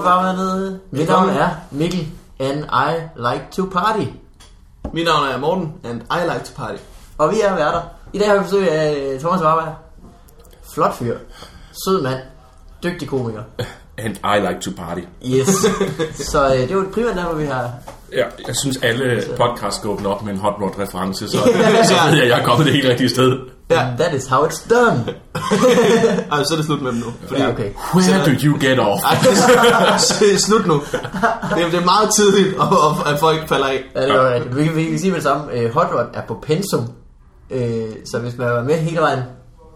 til fodboldvarmet. Mit navn er Mikkel, and I like to party. Mit navn er Morten, and I like to party. Og vi er værter. I dag har vi besøg af Thomas Warberg. Flot fyr. Sød mand. Dygtig komiker. And I like to party. Yes. Så øh, det er jo primært der, hvor vi har... Ja, jeg synes, alle podcasts skal åbne op med en hot rod reference, så, så ved jeg, at jeg er kommet det helt rigtige sted. Ja. That is how it's done. Ej, så er det slut med dem nu. Fordi, Ja, okay. Where do you get off? Ej, det er, det er slut nu. Det er, det er meget tidligt, at, at, at folk falder af. Ja, det var rigtigt. Vi, vi kan sige med det samme. Øh, Hot Rod er på pensum. Øh, så hvis man er med hele vejen,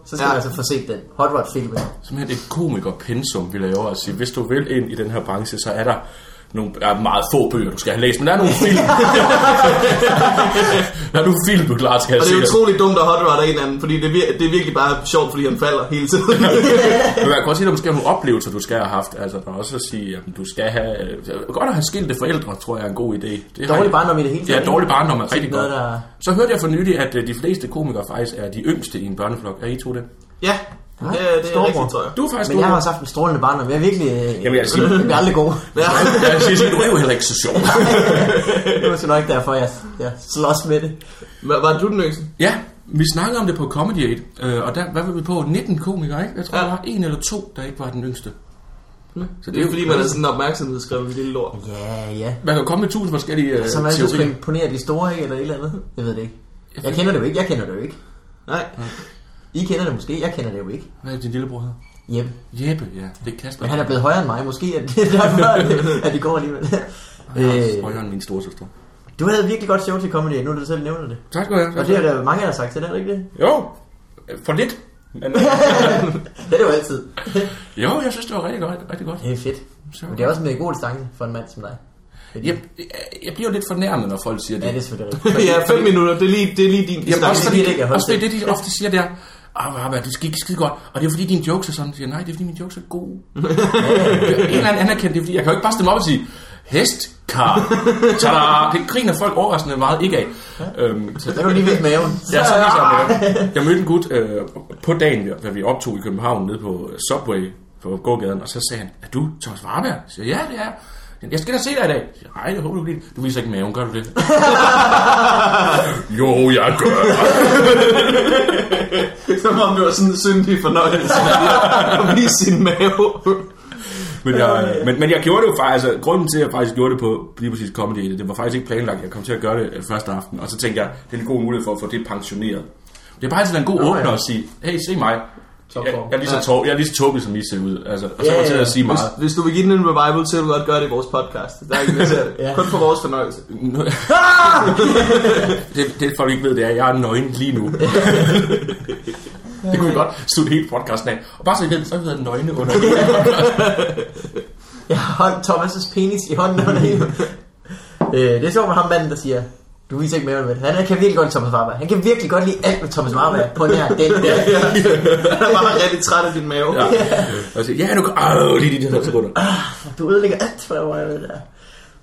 så skal Ja. man altså få set den. Hot Rod filmen. Simpelthen et komiker-pensum, vil jeg jo også sige. Hvis du vil ind i den her branche, så er der nogle der er meget få bøger, du skal have læst, men der er nogle film. der er nogle film, du er klar til at Og det se. er utroligt dumt at hot rod af en anden, fordi det er, det er virkelig bare sjovt, fordi han falder hele tiden. Men man kan godt sige, at der måske er nogle oplevelser, du skal have haft. Altså, der er også at sige, at du skal have... øh, Godt at have skilte forældre, tror jeg er en god idé. Det har Dårlig barndom i det hele taget. Ja, dårlig barndom er rigtig godt. der- Så hørte jeg for nylig, at øh, de fleste komikere faktisk er de yngste i en børneflok. Er I to det? ja, det, det er Storbror. rigtigt, tror jeg. Du er faktisk Men jeg har også haft en strålende barndom. Jeg er virkelig... Øh, Jamen, jeg siger- jeg bliver aldrig god. Ja. Jeg siger, sige, du er jo heller ikke så sjov. det var så nok derfor, jeg, jeg slås med det. Var, var du den yngste? ja, vi snakkede om det på Comedy Aid, øh, og der hvad var vi på? 19 komikere, ikke? Jeg tror, Ja. der var en eller to, der ikke var den yngste. Så Det er jo fordi, man er sådan en opmærksomhedsskrevet lille lort. Ja, ja. Man kan jo komme med tusind forskellige øh, Så man altid skal teorier. imponere de store, ikke? Eller et eller andet. Jeg ved det ikke. Jeg kender det jo ikke. Jeg kender det jo ikke. Nej. I kender det måske. Jeg kender det jo ikke. Hvad er din lillebror hedder? Jeppe. Jeppe, ja. Det er Kasper. Men han er blevet højere end mig. Måske er det derfor, at det går alligevel. Han er Øh, højere end min storesøster. du havde virkelig godt show til comedy, nu du selv nævner det. Tak skal du have. Og det er der mange, der har sagt til det, det ikke det? Jo, for lidt. Men, Det er det jo altid. jo, jeg synes, det var rigtig godt. Rigtig godt. Det er fedt. Så. Men det er også med god distance for en mand som dig. Fordi- Jeg, jeg bliver jo lidt fornærmet, når folk siger det. Ja, det er selvfølgelig rigtigt. Ja, fem minutter, det er lige, det er lige din Jamen, også det fordi, er det, også fordi det, de ofte siger, det er, ah, Rabba, det skal ikke skide godt. Og det er fordi, dine jokes er sådan. Jeg siger, nej, det er fordi, mine jokes er gode. en eller anden anerkendt, det er fordi, jeg kan jo ikke bare stemme op og sige, hest, kar, tada. Det griner folk overraskende meget ikke af. Øhm, så, Så kan du lige vise maven. Ja, så viser jeg med. Jeg mødte en gut øh, på dagen, da vi optog i København nede på Subway på gågaden, og så sagde han, er du Thomas Warberg? Jeg siger, ja, det er jeg. Jeg skal da se dig i dag. Jeg Nej, det håber du ikke. Du viser ikke maven, gør du det? jo, jeg gør. Som om det var sådan en syndig fornøjelse at vise sin mave. Men jeg, men, men jeg gjorde det jo faktisk, altså, grunden til, at jeg faktisk gjorde det på lige præcis Comedy, det var faktisk ikke planlagt. Jeg kom til at gøre det øh, første aften, og så tænkte jeg, det er en god mulighed for at få det pensioneret. Det er bare altid en god Nå, åbner ja. at sige, hey, se mig. Jeg, jeg, er lige så tå, jeg er lige så tåbelig, som I ser ud. Altså, og så Ja, kommer til at sige Hvis, meget. hvis du vil give den en revival, så kan du godt gøre det i vores podcast. Der er ikke noget til. Ja. Kun for vores fornøjelse. det, det folk ikke ved, det er, at jeg er nøgen lige nu. det kunne vi godt slutte hele podcasten af. Og bare så I ved, så hedder nøgne under hele podcasten. Jeg har holdt Thomas' penis i hånden under hele. øh, det er sjovt med ham manden, der siger, du viser ikke maven med det. Han kan virkelig godt lide Thomas Warberg. Han kan virkelig godt lide alt med Thomas Warberg på nær den der. Han er bare rigtig træt af din mave. Ja. Og så, ja, nu kan... Åh, lige de der sekunder. Du ødelægger alt for mig med det der.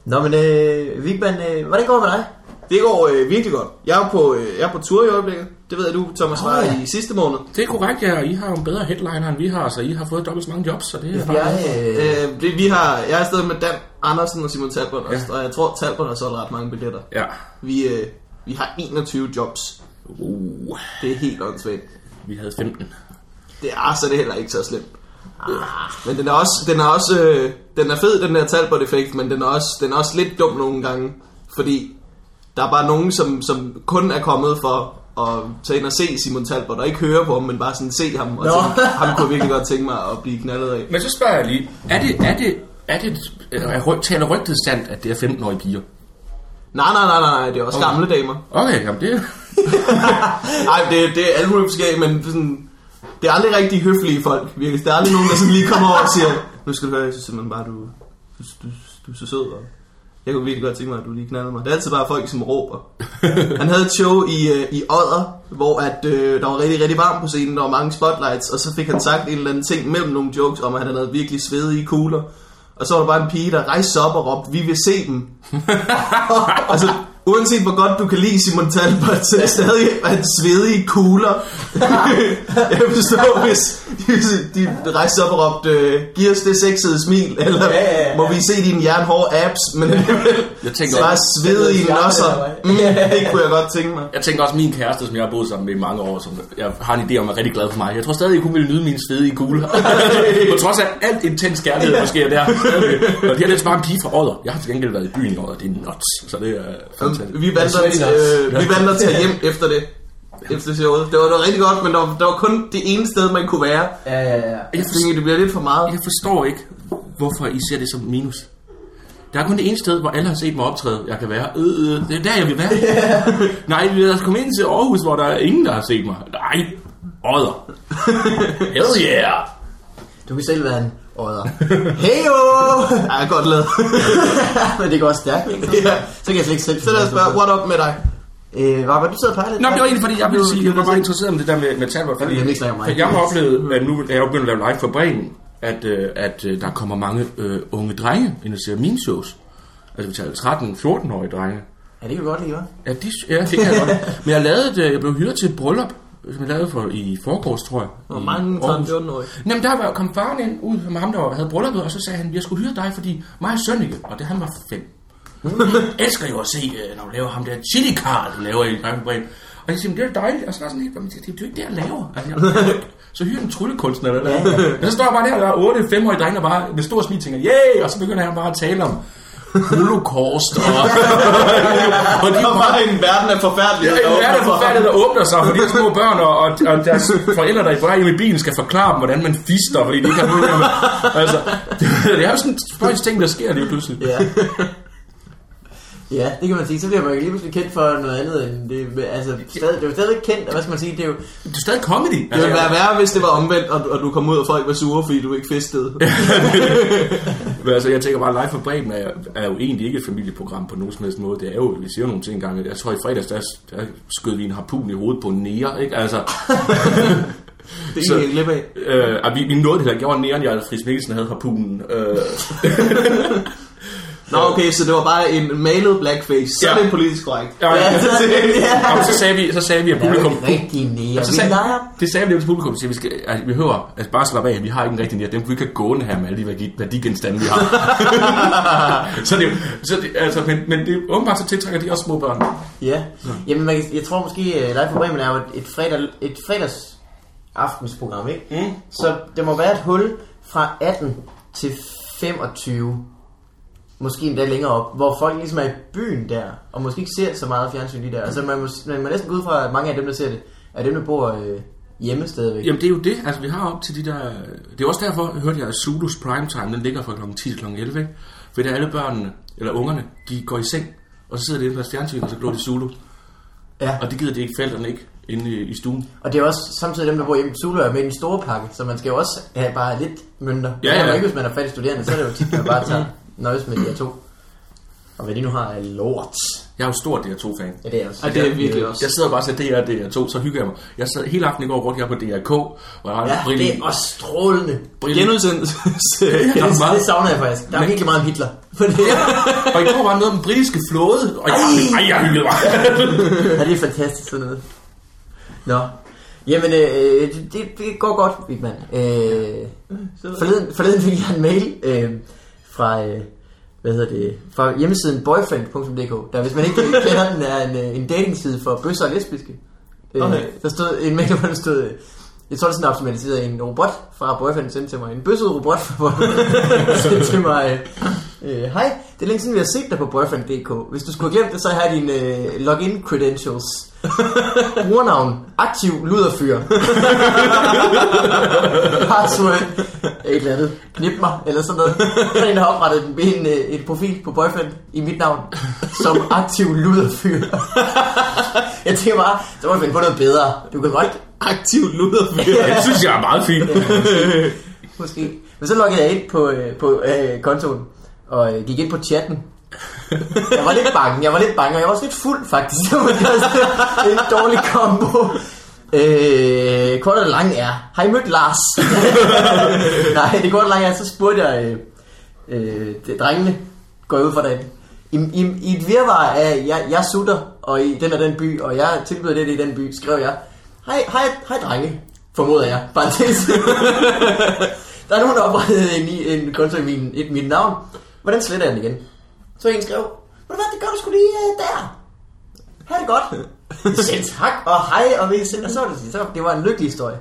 Nå, men øh, Vigman, øh, hvordan går det med dig? Det går øh, virkelig godt. Jeg er, på, øh, jeg er på tur i øjeblikket. Det ved jeg, du, Thomas, var Åh, ja. i sidste måned. Det er korrekt, ja. I har en bedre headliner, end vi har, så I har fået dobbelt så mange jobs, så det er bare... Jeg, øh, Øh, det, vi har, jeg er afsted med Dan Andersen og Simon Talbot, Ja. ja. og jeg tror, Talbot har solgt ret mange billetter. Ja. Vi, øh, vi har 21 jobs. Uh, Det er helt åndssvagt. vi havde 15. Det er så det er heller ikke så slemt. Men den er også, den er også, øh, den er fed, den der Talbot-effekt, men den er, også, den er også lidt dum nogle gange, fordi der er bare nogen, som, som kun er kommet for at tage ind og se Simon Talbot, og ikke høre på ham, men bare sådan se ham, og Nå. tænke, ham kunne jeg virkelig godt tænke mig at blive knaldet af. Men så spørger jeg lige, er det, er det, er det, er taler rygtet sandt, at det er 15-årige piger? Nej, nej, nej, nej, nej, det er også Okay. gamle damer. Okay, jamen det... Nej, det, det er alle mulige forskellige, men sådan, det er aldrig rigtig høflige folk, virkelig. Der er aldrig nogen, der sådan lige kommer over og siger, nu skal du høre, jeg synes simpelthen bare, du, du, du, du er så sød, og jeg kunne virkelig godt tænke mig, at du lige knaldede mig. Det er altid bare folk, som råber. Han havde et show i, øh, i Odder, hvor at, øh, der var rigtig, rigtig varmt på scenen, der var mange spotlights, og så fik han sagt en eller anden ting mellem nogle jokes om, at han havde virkelig svedige kugler. Og så var der bare en pige, der rejste sig op og råbte, vi vil se dem. og, så, uanset hvor godt du kan lide Simon Talbot, så er det stadig at svedige kugler. jeg kan forstå, hvis de rejste sig op og råbte, giv os det sexede smil, eller Ja, ja, ja. må vi se dine jernhårde abs, men alligevel, Jeg tænker bare også- svedige Det er nosser. Mm, det kunne jeg godt tænke mig. Jeg tænker også, min kæreste, som jeg har boet sammen med i mange år, som jeg har en idé om, er rigtig glad for mig. Jeg tror stadig, hun ville nyde mine svedige kugler. På trods af alt intens kærlighed, der sker der. Og det er bare en pige fra Odder. Jeg har til gengæld været i byen i Odder. Det er nuts. Så det er. Vi valgte, at, øh, vi valgte at tage hjem efter det. Efter showet. Det var, det var rigtig godt, men der var, der var kun det ene sted, man kunne være. Ja, ja, ja. Jeg tænkte, det bliver lidt for meget. Jeg forstår ikke, hvorfor I ser det som minus. Der er kun det ene sted, hvor alle har set mig optræde, jeg kan være. Øh, øh, det er der, jeg vil være. Nej, lad os komme ind til Aarhus, hvor der er ingen, der har set mig. Nej, Odder. Hell yeah. Du kan selv være en odder. Heyo! Ja, jeg er godt lavet. Men det går også stærkt, ikke? Så, Ja. så kan jeg slet ikke selv. Så lad os spørge, what up med dig? Øh, hvad var det, du sad og lidt? Nå, det var egentlig, fordi jeg ville sige, jeg var bare interesseret om det der med, med Talbot, fordi Jeg ikke mig. jeg har oplevet, at nu er jeg begyndt at lave live for Bremen, at, øh, at øh, der kommer mange øh, unge drenge ind og ser mine shows. Altså vi taler 13-14-årige drenge. Ja, det kan du godt lide, hva'? Ja, de, ja, det kan jeg godt. Men jeg lavede det, jeg blev hyret til et bryllup, som jeg lavede for i forgårs, tror jeg. Hvor mange Aarhus. 13-14-årige? Jamen, der var, kom faren ind ud med ham, der havde brylluppet, og så sagde han, jeg skulle hyre dig, fordi mig og Sønneke, og det han var fem. Jeg elsker jo at se, øh, når du laver ham der chili Carl, du laver i Bremen. Og jeg siger, det er dejligt, og så er sådan helt, "Men det er jo ikke det, jeg laver. Altså, jeg, så hyrer en tryllekunstner eller noget. Men så står jeg bare der, og der er otte femårige drenge, der bare med stor smil tænker, yeah! Og så begynder han bare at tale om holocaust og, og de var bare en verden af forfærdelighed. Ja, det er det forfærdeligt, der åbner sig for de små børn, og, og, deres forældre, der er på vej i bilen, skal forklare dem, hvordan man fister, fordi de ikke har noget med. Altså, det, er jo sådan en ting, der sker lige pludselig. Ja. Ja, det kan man sige. Så bliver man jo lige pludselig kendt for noget andet end det. Altså, stadig, det er jo stadig kendt, og hvad skal man sige, det er jo... Det er stadig comedy. Det ville være værre, hvis det var omvendt, og, og du kom ud, og folk var sure, fordi du ikke festede. Men altså, jeg tænker bare, Live for Bremen er, er jo egentlig ikke et familieprogram på nogen som helst måde. Det er jo, vi siger nogle ting engang. Jeg tror, i fredags, der, der skød vi en harpun i hovedet på en nære, ikke? Altså, Det er ikke glip af. øh, vi, vi nåede det heller ikke. Jeg var næren, jeg Friis Mikkelsen havde harpunen. Øh, Nå, okay, så det var bare en malet blackface. Så Ja. er det politisk korrekt. ja, Ja, så, ja. Og så sagde vi, så sagde vi at Det er publikum... ikke rigtig nære. Så Vi sagde, det sagde vi til publikum, så vi, skal, altså, vi hører, altså bare slappe af, vi har ikke en rigtig nær, dem vi kan gående her med alle de værdi, værdigenstande, vi har. så det, så det, altså, men, men det, åbenbart så tiltrækker de også små børn. Ja. Jamen, man, jeg tror måske, Live på Bremen er jo et, et, fredag, et fredags aftensprogram, ikke? Mm. Så der må være et hul fra 18 til 25, måske endda længere op, hvor folk ligesom er i byen der, og måske ikke ser så meget fjernsyn lige der. Altså man må, man må næsten gå ud fra, at mange af dem, der ser det, er dem, der bor øh, hjemme stadigvæk. Jamen det er jo det, altså vi har op til de der, det er også derfor, hørte jeg, at Zulus primetime, den ligger fra kl. 10 til kl. 11, ikke? For der alle børnene, eller ungerne, de går i seng, og så sidder de inde på deres fjernsyn, og så glor de Zulu. Ja. Og det gider de ikke, forældrene ikke, inde i, i stuen. Og det er også samtidig dem, der bor hjemme. Zulu er med i en store pakke, så man skal jo også have bare lidt mønter. Ja, ja. jo ikke, hvis man er fattig studerende, så er det jo tit, man bare tager nøjes med de her to. Og hvad de nu har er lort. Jeg er jo stor DR2-fan. Ja, det er også. Ej, det er virkelig også. Jeg sidder bare og ser DR, DR2, så hygger jeg mig. Jeg sad hele aftenen i går rundt her på DRK, hvor jeg har Ja, det er også strålende. Genudsendelse. Er Det, meget- det savner jeg faktisk. Der er Men- virkelig meget om Hitler. For det Og i går var noget om den britiske flåde, og jeg, Ej! ej, jeg hyggede mig. ja, det er fantastisk sådan noget. Nå. Jamen, øh, det, det, det går godt, Vigman. Øh, forleden, forleden fik jeg en mail øh, fra, øh, hvad hedder det, fra hjemmesiden boyfriend.dk, der hvis man ikke kender den, er en, øh, en datingside for bøsser og lesbiske. Øh, Okay. Der stod en mail, hvor der stod, øh, jeg tror det er sådan optimaliseret, en robot fra Boyfriend sendte til mig, en bøsset robot fra Boyfriend sendte til mig, øh, øh, hej, det er længe siden vi har set dig på boyfriend.dk. Hvis du skulle have glemt det, så har jeg dine øh, login credentials. Brugernavn, aktiv luderfyr. Password, et eller andet, knip mig, eller sådan noget. Så er en, der har oprettet en, en, øh, et profil på boyfriend i mit navn, som aktiv luderfyr. Jeg tænker bare, så må du finde på noget bedre. Du kan godt, Aktiv luderfyr. Det synes jeg er meget fint. måske. Men så loggede jeg ind på, øh, på øh, kontoen, og øh, gik ind på chatten. Jeg var lidt bange, jeg var lidt bange, og jeg var også lidt fuld faktisk. Det var en dårlig kombo. Øh, kort og lang er, har I mødt Lars? Nej, det korte og lange er, så spurgte jeg øh, øh, det, drengene, går jeg ud fra det, i, i, i et virvar af, jeg, jeg sutter, og i den og den by, og jeg tilbyder det, det i den by, skrev jeg, hej, hej, hej drenge, formoder jeg, bare der er nogen, der oprettede en, en konto i min, et, mit navn. Hvordan sletter jeg den igen? Så en skrev, ved du hvad, det gør du sgu lige uh, der. Ha' det godt. Selv tak, og hej, og vi og så var det, så, det var en lykkelig historie.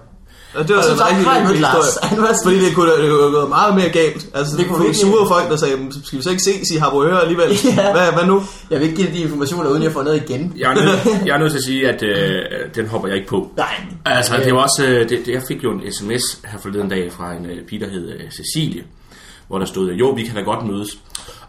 Og det var Og så en rigtig Lars. historie. Sådan- Fordi det kunne, have gået meget mere galt. Altså, Det kunne virkelig- sure folk, der sagde, skal vi så ikke ses i Harboøre alligevel? Ja. Hvad, hvad nu? Jeg vil ikke give dig de informationer, uden jeg får noget igen. Jeg er nødt, jeg er nødt til at sige, at øh, den hopper jeg ikke på. Nej. Altså, det var også, øh, det, det, jeg fik jo en sms her forleden dag fra en øh, pige, der hed øh, Cecilie, hvor der stod, jo, vi kan da godt mødes.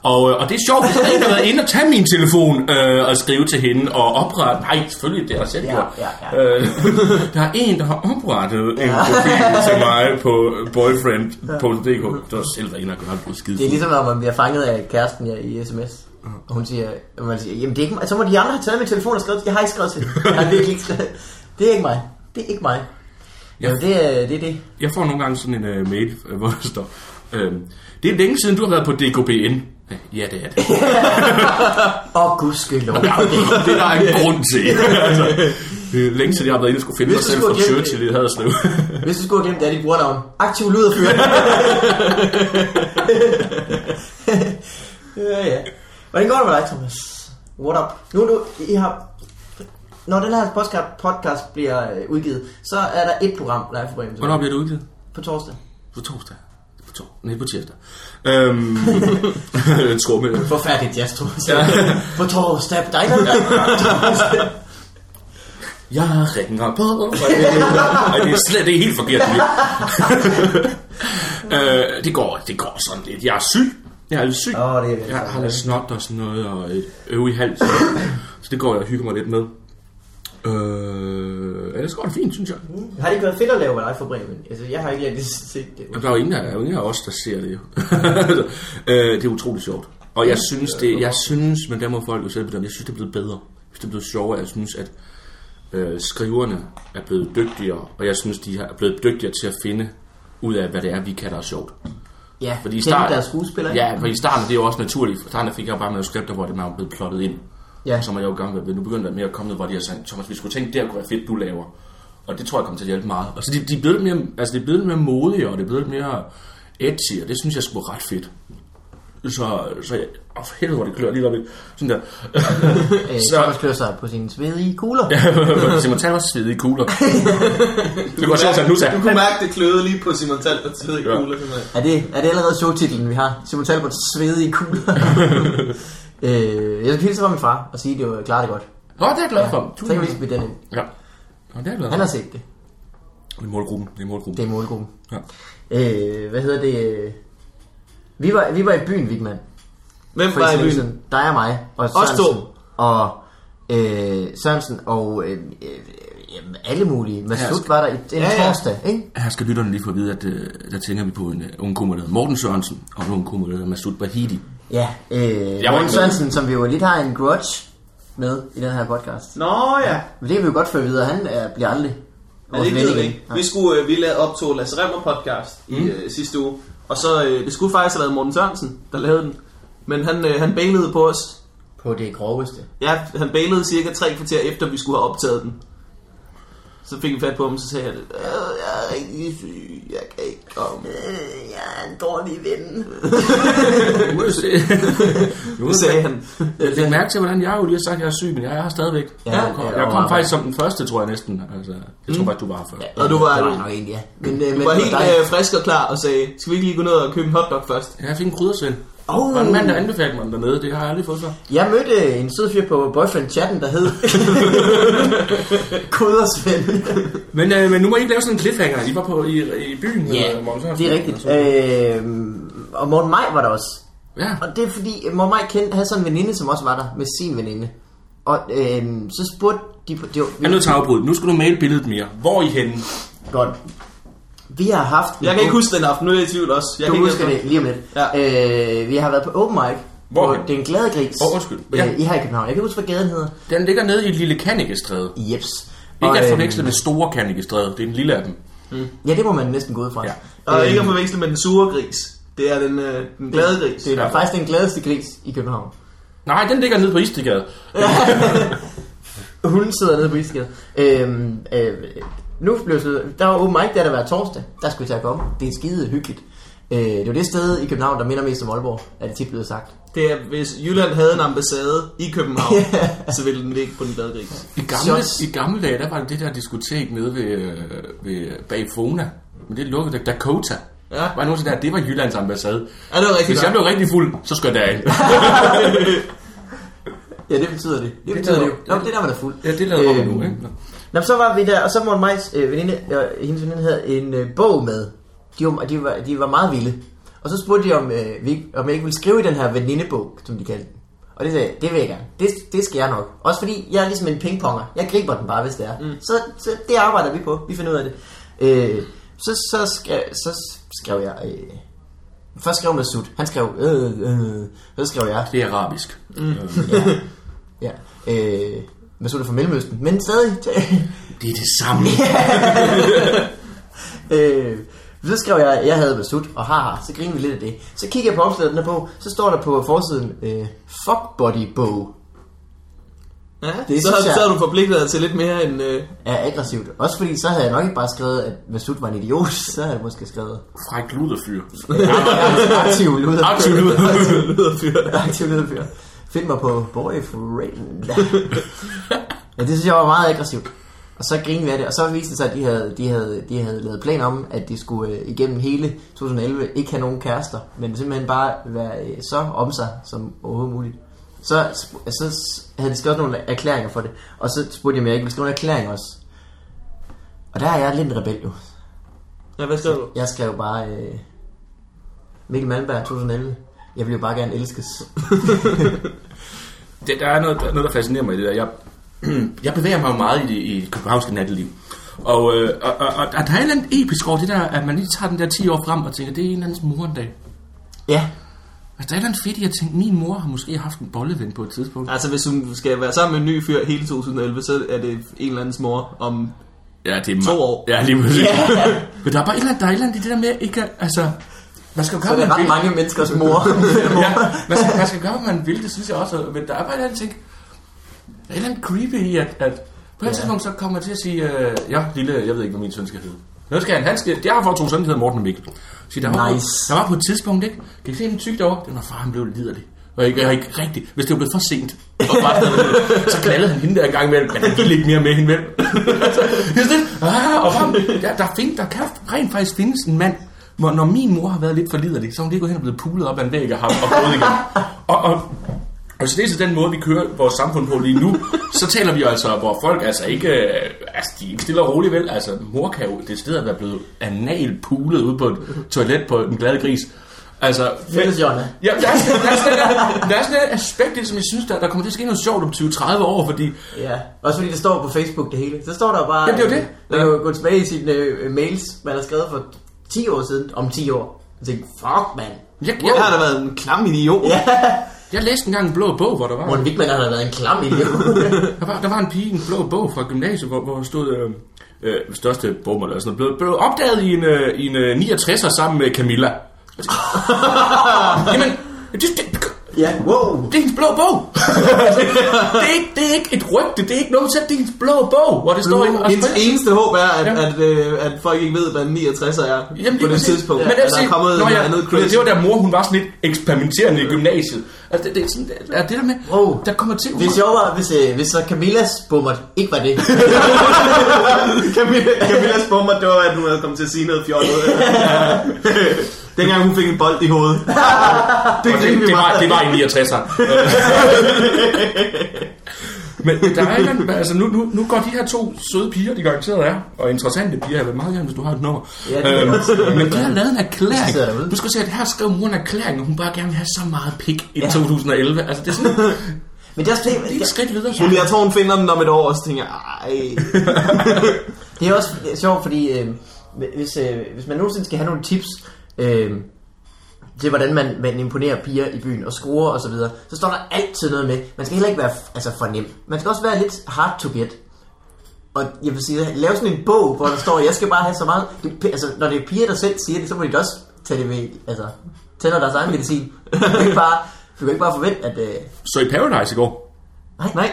Og, øh, og det er sjovt, hvis der er en, har været inde og tage min telefon øh, og skrive til hende og oprette. Nej, selvfølgelig, det har jeg selv Ja, gjort. ja, ja. Øh, der er en, der har oprettet en Ja. profil til mig på boyfriend.dk. Det var selv været inde og gøre det skide. Det er ligesom, når man bliver fanget af kæresten ja, i sms. Og hun siger, og man siger, jamen det er ikke mig. Så må de andre have taget min telefon og skrevet, jeg har ikke skrevet til. Jeg har virkelig ikke skrevet. Det er ikke mig. Det er ikke mig. Ja. Ja, det er det. Er det. Jeg får nogle gange sådan en uh, mail, hvor der står, øh, det er længe siden, du har været på DKBN. Ja, det er det. Åh, gudskelov. Ja, det, er der en grund til. altså, det længe siden, jeg har været inde og skulle finde Hvis mig selv fra det havde sløv. Hvis du skulle have glemt, det er dit brugernavn. Aktiv lyderfyr. ja, ja. Hvordan går det med dig, Thomas? What up? Nu, nu, I har... Når den her podcast, podcast bliver øh, udgivet, så er der et program live for Bremen. Hvornår bliver det udgivet? På torsdag. På torsdag. På tor- Nej, på tirsdag. Øhm, med... Forfærdeligt jazz, tror Ja. jeg. på torsdag. Der er ikke noget, der Jeg ringer på... Ej, det er slet det er helt forkert. øh, det, går, det går sådan lidt. Jeg er syg. Jeg er lidt syg. Åh, det er Jeg har lidt snot og sådan noget, og et øv i halsen. Så det går jeg og hygger mig lidt med. Øh, ellers går det fint, synes jeg. Har det ikke været fedt at lave live for Bremen? Altså, jeg har ikke rigtig set det. Der er jo ingen af, ingen af os, der ser det jo. øh, det er utroligt sjovt. Og jeg synes, det, jeg synes, men der må folk jo selv bedømme, jeg synes, det er blevet bedre. Jeg synes, det er blevet sjovere. Jeg synes, at øh, skriverne er blevet dygtigere, og jeg synes, de er blevet dygtigere til at finde ud af, hvad det er, vi kan, der er sjovt. Ja, Fordi i starten, deres skuespillere. Ja, for i starten, det er jo også naturligt. For starten fik jeg bare manuskripter, hvor det var blevet plottet ind. Ja. Så må jeg jo i gang med, nu begynder der mere at komme noget, hvor de har sagt, Thomas, vi skulle tænke, det her kunne være fedt, du laver. Og det tror jeg kommer til at hjælpe meget. Og så de, de er blevet lidt mere, altså de er blevet lidt mere modige, og det er blevet lidt mere edgy, og det synes jeg skulle ret fedt. Så, så jeg, åh, for helvede, hvor det klør lige op i. Sådan der. Øh, Så- Thomas klør sig på sine svedige kugler. Simon Tal også svedige kugler. det går sjovt, at nu sagde Du kunne mærke, det kløede lige på Simon Talberts svede Ja. kugler. Er det, er det allerede showtitlen, vi har? Simon Talbots svedige kugler. Øh, jeg skal hilse fra min far og sige, at det var klart det godt. Nå, det er jeg glad for. Så kan vi lige spille den ind. Ja. Nå, det er jeg glad Han har set det. Det er målgruppen. Det er målgruppen. Det er målgruppen. Ja. Øh, hvad hedder det? Vi var, vi var i byen, Vigman. Hvem var i byen? Dig og mig. Og Os to. Sørensen. Og øh, Sørensen og øh, øh, jamen, alle mulige. Masud skal- var der i en Ja, ja. torsdag, ikke? Her skal lytterne lige få at vide, at øh, der tænker vi på en uh, ung kummer, der hedder Morten Sørensen, og en ung kummer, der hedder Masud Bahidi. Ja, øh, var Morten. Sørensen, som vi jo lidt har en grudge med i den her podcast. Nå ja. Men det kan vi jo godt få at vide, at han er, bliver aldrig vores det ven gider vi ikke. Vi skulle øh, vi lavede optog Lasse Remmer podcast mm. i øh, sidste uge. Og så, øh, det skulle faktisk have været Morten Sørensen, der lavede den. Men han, øh, han bailede på os. På det groveste. Ja, han bailede cirka tre kvarter efter, vi skulle have optaget den. Så fik vi fat på ham, så sagde jeg, øh, jeg er rigtig syg, jeg kan ikke komme. Øh, jeg er en dårlig ven. Nu Det sagde han. Jeg fik mærke til, hvordan jeg jo lige har sagt, at jeg er syg, men jeg er her stadigvæk. Ja, jeg kom, ja, jeg kom faktisk som den første, tror jeg næsten. Altså, jeg tror faktisk, du var her før. Ja, Og du var- var egentlig, ja. Men, øh, Du men var det helt dig. øh, frisk og klar og sagde, skal vi ikke lige gå ned og købe en hotdog først? Jeg fik en kryddersvend. Oh. Var en mand, der anbefalede mig dernede. Det har jeg aldrig fået før. Jeg mødte en sød fyr på boyfriend-chatten, der hed Kudersvend. Men, øh, men nu må I ikke lave sådan en cliffhanger. I var på i, i byen. Ja, øh, Morten det er rigtigt. Øh, og Morten Maj var der også. Ja. Og det er fordi, Morten Maj kendte, havde sådan en veninde, som også var der med sin veninde. Og øh, så spurgte de på... Det var, Jeg er nødt til at afbryde. Nu skal du male billedet mere. Hvor er I henne? Godt. Vi har haft... Jeg kan ikke huske den aften, nu er jeg i tvivl også. Jeg Du kan ikke husker det lige om lidt. Ja. Øh, vi har været på open mic. Hvor På hen? Den Glade Gris. Åh, undskyld. Ja. Øh, I her i København. Jeg kan huske, hvad gaden hedder. Den ligger nede i et lille Kannikestræde. Jeps. Ikke at øhm, forveksle med store Kannikestræde. Det er en lille af dem. Ja, det må man næsten gå ud fra. Ja. Og ikke at forveksle med den sure gris. Det er den, øh, den glade gris. Det er Ja. faktisk den gladeste gris i København. Nej, den ligger nede på Istegade. Hun sidder nede på Isgade. Øhm, øh, nu blev det, der var open mic, der der hver torsdag. Der skulle vi til at komme. Det er skide hyggeligt. Øh, det er jo det sted i København, der minder mest om Aalborg, er det tit blevet sagt. Det er, hvis Jylland havde en ambassade i København, så ville den ligge på den glade gris. I gamle, Shots. I gamle dage, der var det der diskotek nede ved, øh, ved bag Fona. Men det lukkede Dakota. Ja. Var nogen der, det var Jyllands ambassade. Ja, det var rigtig Hvis jeg godt. blev rigtig fuld, så skulle jeg derind. Ja, det betyder det. Det betyder det jo. Nå, det er der, man er fuld. ja, det lavede øh, Øhm, nu, ikke? Nå. Så var vi der, og så Morten Majs øh, veninde, øh, hendes veninde havde en øh, bog med. De var, de, var, de var meget vilde. Og så spurgte de, om, øh, vi, om jeg ikke ville skrive i den her venindebog, som de kaldte den. Og det sagde jeg, det vil jeg gerne. Det, det skal jeg nok. Også fordi, jeg er ligesom en pingponger. Jeg griber den bare, hvis det er. Mm. Så, så det arbejder vi på. Vi finder ud af det. Øh, så, så, skrev, så skrev jeg... Øh, først skrev Masud. Han skrev... Øh, øh, så skrev jeg... Det er arabisk. Mm. Ja. Øh, Masud er fra Mellemøsten. Men stadig... Det er det samme. Øh, så skrev jeg, jeg havde Masud, og haha, så griner vi lidt af det. Så kigger jeg på opslaget den her bog, så står der på forsiden, øh, fuck body bog Ja, Det så, synes jeg- så er du forpligtet dig til lidt mere end... Øh, er aggressivt. Også fordi, så havde jeg nok ikke bare skrevet, at Masud var en idiot, så havde jeg måske skrevet Fræk luderfyr. aktiv luder. Aktiv luder. lyderfyr. aktiv luderfyr. Find mig på boyfriend. ja, det synes jeg var meget aggressivt. Og så grinede vi af det, og så viste det sig, at de havde, de havde, de havde lavet planer om, at de skulle øh, igennem hele 2011 ikke have nogen kærester, men simpelthen bare være øh, så om sig som overhovedet muligt. Så, så havde de skrevet nogle erklæringer for det, og så spurgte jeg, om jeg ikke ville skrive en erklæring også. Og der er jeg lidt en rebel jo. Ja, hvad skrev du? Jeg skrev bare øh, Mikkel Malmberg 2011. Jeg vil jo bare gerne elskes. Det, der er noget, der, noget, der fascinerer mig i det der. Jeg, jeg bevæger mig jo meget i det i københavnske natteliv. Og, øh, og, og, og, der er et eller andet episk over det der, at man lige tager den der 10 år frem og tænker, det er en eller andens mor en dag. Ja, Altså, der er et eller andet fedt i at tænke, min mor har måske haft en bolleven på et tidspunkt. Altså, hvis hun skal være sammen med en ny fyr hele 2011, så er det en eller andens mor om... Ja, det er To år. Ja, lige præcis. Men der er bare et eller andet, der er et eller andet i det der med, ikke, altså, man skal så gøre, er det hvad man ret vil. mange menneskers mor. ja, man skal, man skal gøre, hvad man vil, det synes jeg også. Men der er bare et eller andet ting, der er et eller andet creepy i, at, at på et Ja. tidspunkt, så kommer man til at sige, øh, ja, lille, jeg ved ikke, hvad min søn skal hedde. Nu skal han, han skal, jeg har fået to sønner, der hedder Morten og Mikkel. Så der, var, Nice. der var på et tidspunkt, ikke? Kan I se en tyk derovre? Den var far, han blev liderlig. Og ikke, jeg ikke rigtigt. Hvis det var blevet for sent, og var liderlig, så knaldede han hende der en gang imellem, men han ville ikke mere med hende vel. altså, det er sådan, ah, og ham, der, der, find, der kan rent faktisk findes en mand, hvor når min mor har været lidt for liderlig, så er hun lige gået hen og blevet pulet op ad en væg af ham og gået igen. Og, og, og så det er så den måde, vi kører vores samfund på lige nu. Så taler vi altså, hvor folk altså ikke, øh, altså de er ikke stille og roligt vel. Altså mor kan jo det sted at være blevet anal pulet ude på et toilet på en glad gris. Altså, Fælles, Jonna. Ja, der er, sådan, der, er sådan, der, der er sådan et aspekt, det, som jeg synes, der, der kommer til at ske noget sjovt om 20-30 år, fordi Ja, også fordi det står på Facebook det hele. Så står der bare... Jamen, det er jo det. Man kan jo gå tilbage i sine øh, mails, man har skrevet for 10 år siden, om 10 år. Og tænke, fuck mand. jeg, Jeg har jeg, da været en klam idiot. Ja, jeg læste engang en blå bog, hvor der var... Morten Wigman har da været en klam idiot. Der var, der var en pige i en blå bog fra gymnasiet, hvor, hvor stod øh, øh, største bogmål eller sådan noget, blev, blev opdaget i en, øh, i en øh, 69'er sammen med Camilla. Jeg tænkte, Jamen, det, det, ja, wow. det er hendes blå bog. det, er ikke, det er ikke et rygte, det er ikke noget selv, det er hendes blå bog, hvor det står inde og Hendes eneste håb er, at, Ja. at, øh, at folk ikke ved, hvad en 69 er Jamen, på det præcis. tidspunkt. Men at det, der er kommet Nå, noget ja, andet det, crazy. det var da mor, hun var sådan lidt eksperimenterende i gymnasiet. Altså, det, det, er sådan, er det der med, Wow. der kommer til... Det er sjovt var, hvis, øh, hvis så Camillas bummer ikke var det. Camilla, Camillas bomber, det var, at hun havde kommet til at sige noget fjollet. Dengang hun fik en bold i hovedet. det det, det, var, det var i 69'eren. Men der er andet, altså nu, nu, nu går de her to søde piger, de garanteret er, og interessante piger, jeg vil meget gerne, hvis du har et nummer. Ja, det øhm, men de har lavet en erklæring. Du skal se, at her skrev mor en erklæring, og hun bare gerne vil have så meget pik i 2011. Altså det er sådan, det Men det er også det, er et skridt videre. Men jeg tror, hun finder den om et år, og så tænker jeg, ej. Det er også sjovt, fordi øh, hvis, øh, hvis man nogensinde skal have nogle tips øh, til, hvordan man, man imponerer piger i byen og scorer og så videre, så står der altid noget med. Man skal heller ikke være altså, for nem. Man skal også være lidt hard to get. Og jeg vil sige, lave sådan en bog, hvor der står, jeg skal bare have så meget... Du, altså, når det er piger, der selv siger det, så må de også tage det med, altså, af deres egen medicin. Det er ikke bare, kan ikke bare forvente, at... Øh, Så i Paradise i går, Nej. Nej,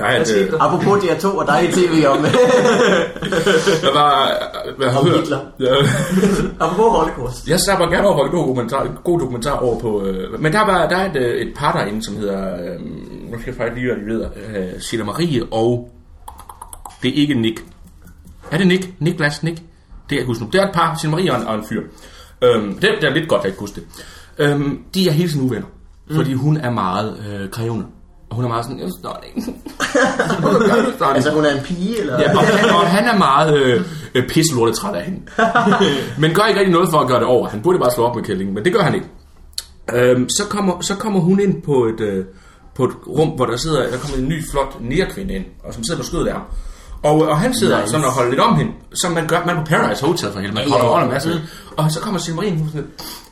Hvad skete øh, der? apropos DR2 og dejlig tv om... der var... Hvad har Om hørt? Hitler. Ja. apropos Holocaust. Jeg snapper gerne over en god dokumentar, en god dokumentar over på... Øh, men der, var, der er et, øh, et par derinde, som hedder... Øh, nu skal jeg faktisk lige, hvad de ved. Øh, Silla Marie og... Det er ikke Nick. Er det Nick? Niklas Nick? Det kan jeg ikke huske nu. Det er et par, Silla Marie og en, og en fyr. Øhm, det, det er lidt godt, at jeg ikke husker det. Øhm, de er hele tiden uvenner. Mm. Fordi hun er meget øh, krævende. Og hun er meget sådan, jeg forstår det ikke. Er forstår det. Altså, hun er en pige, eller... Ja, og han, og han er meget øh, øh, pisselortet træt af hende. men gør ikke rigtig noget for at gøre det over. Han burde bare slå op med kællingen, men det gør han ikke. Øhm, så, kommer, så kommer hun ind på et, øh, på et rum, hvor der sidder der kommer en ny, flot nærkvinde ind, og som sidder på skødet ham. Og, og han sidder Nice. sådan og holder lidt om hende, som man gør man på Paradise Hotel for helvede. Man holder ja, over en masse. Og så kommer Silmarien, hun sådan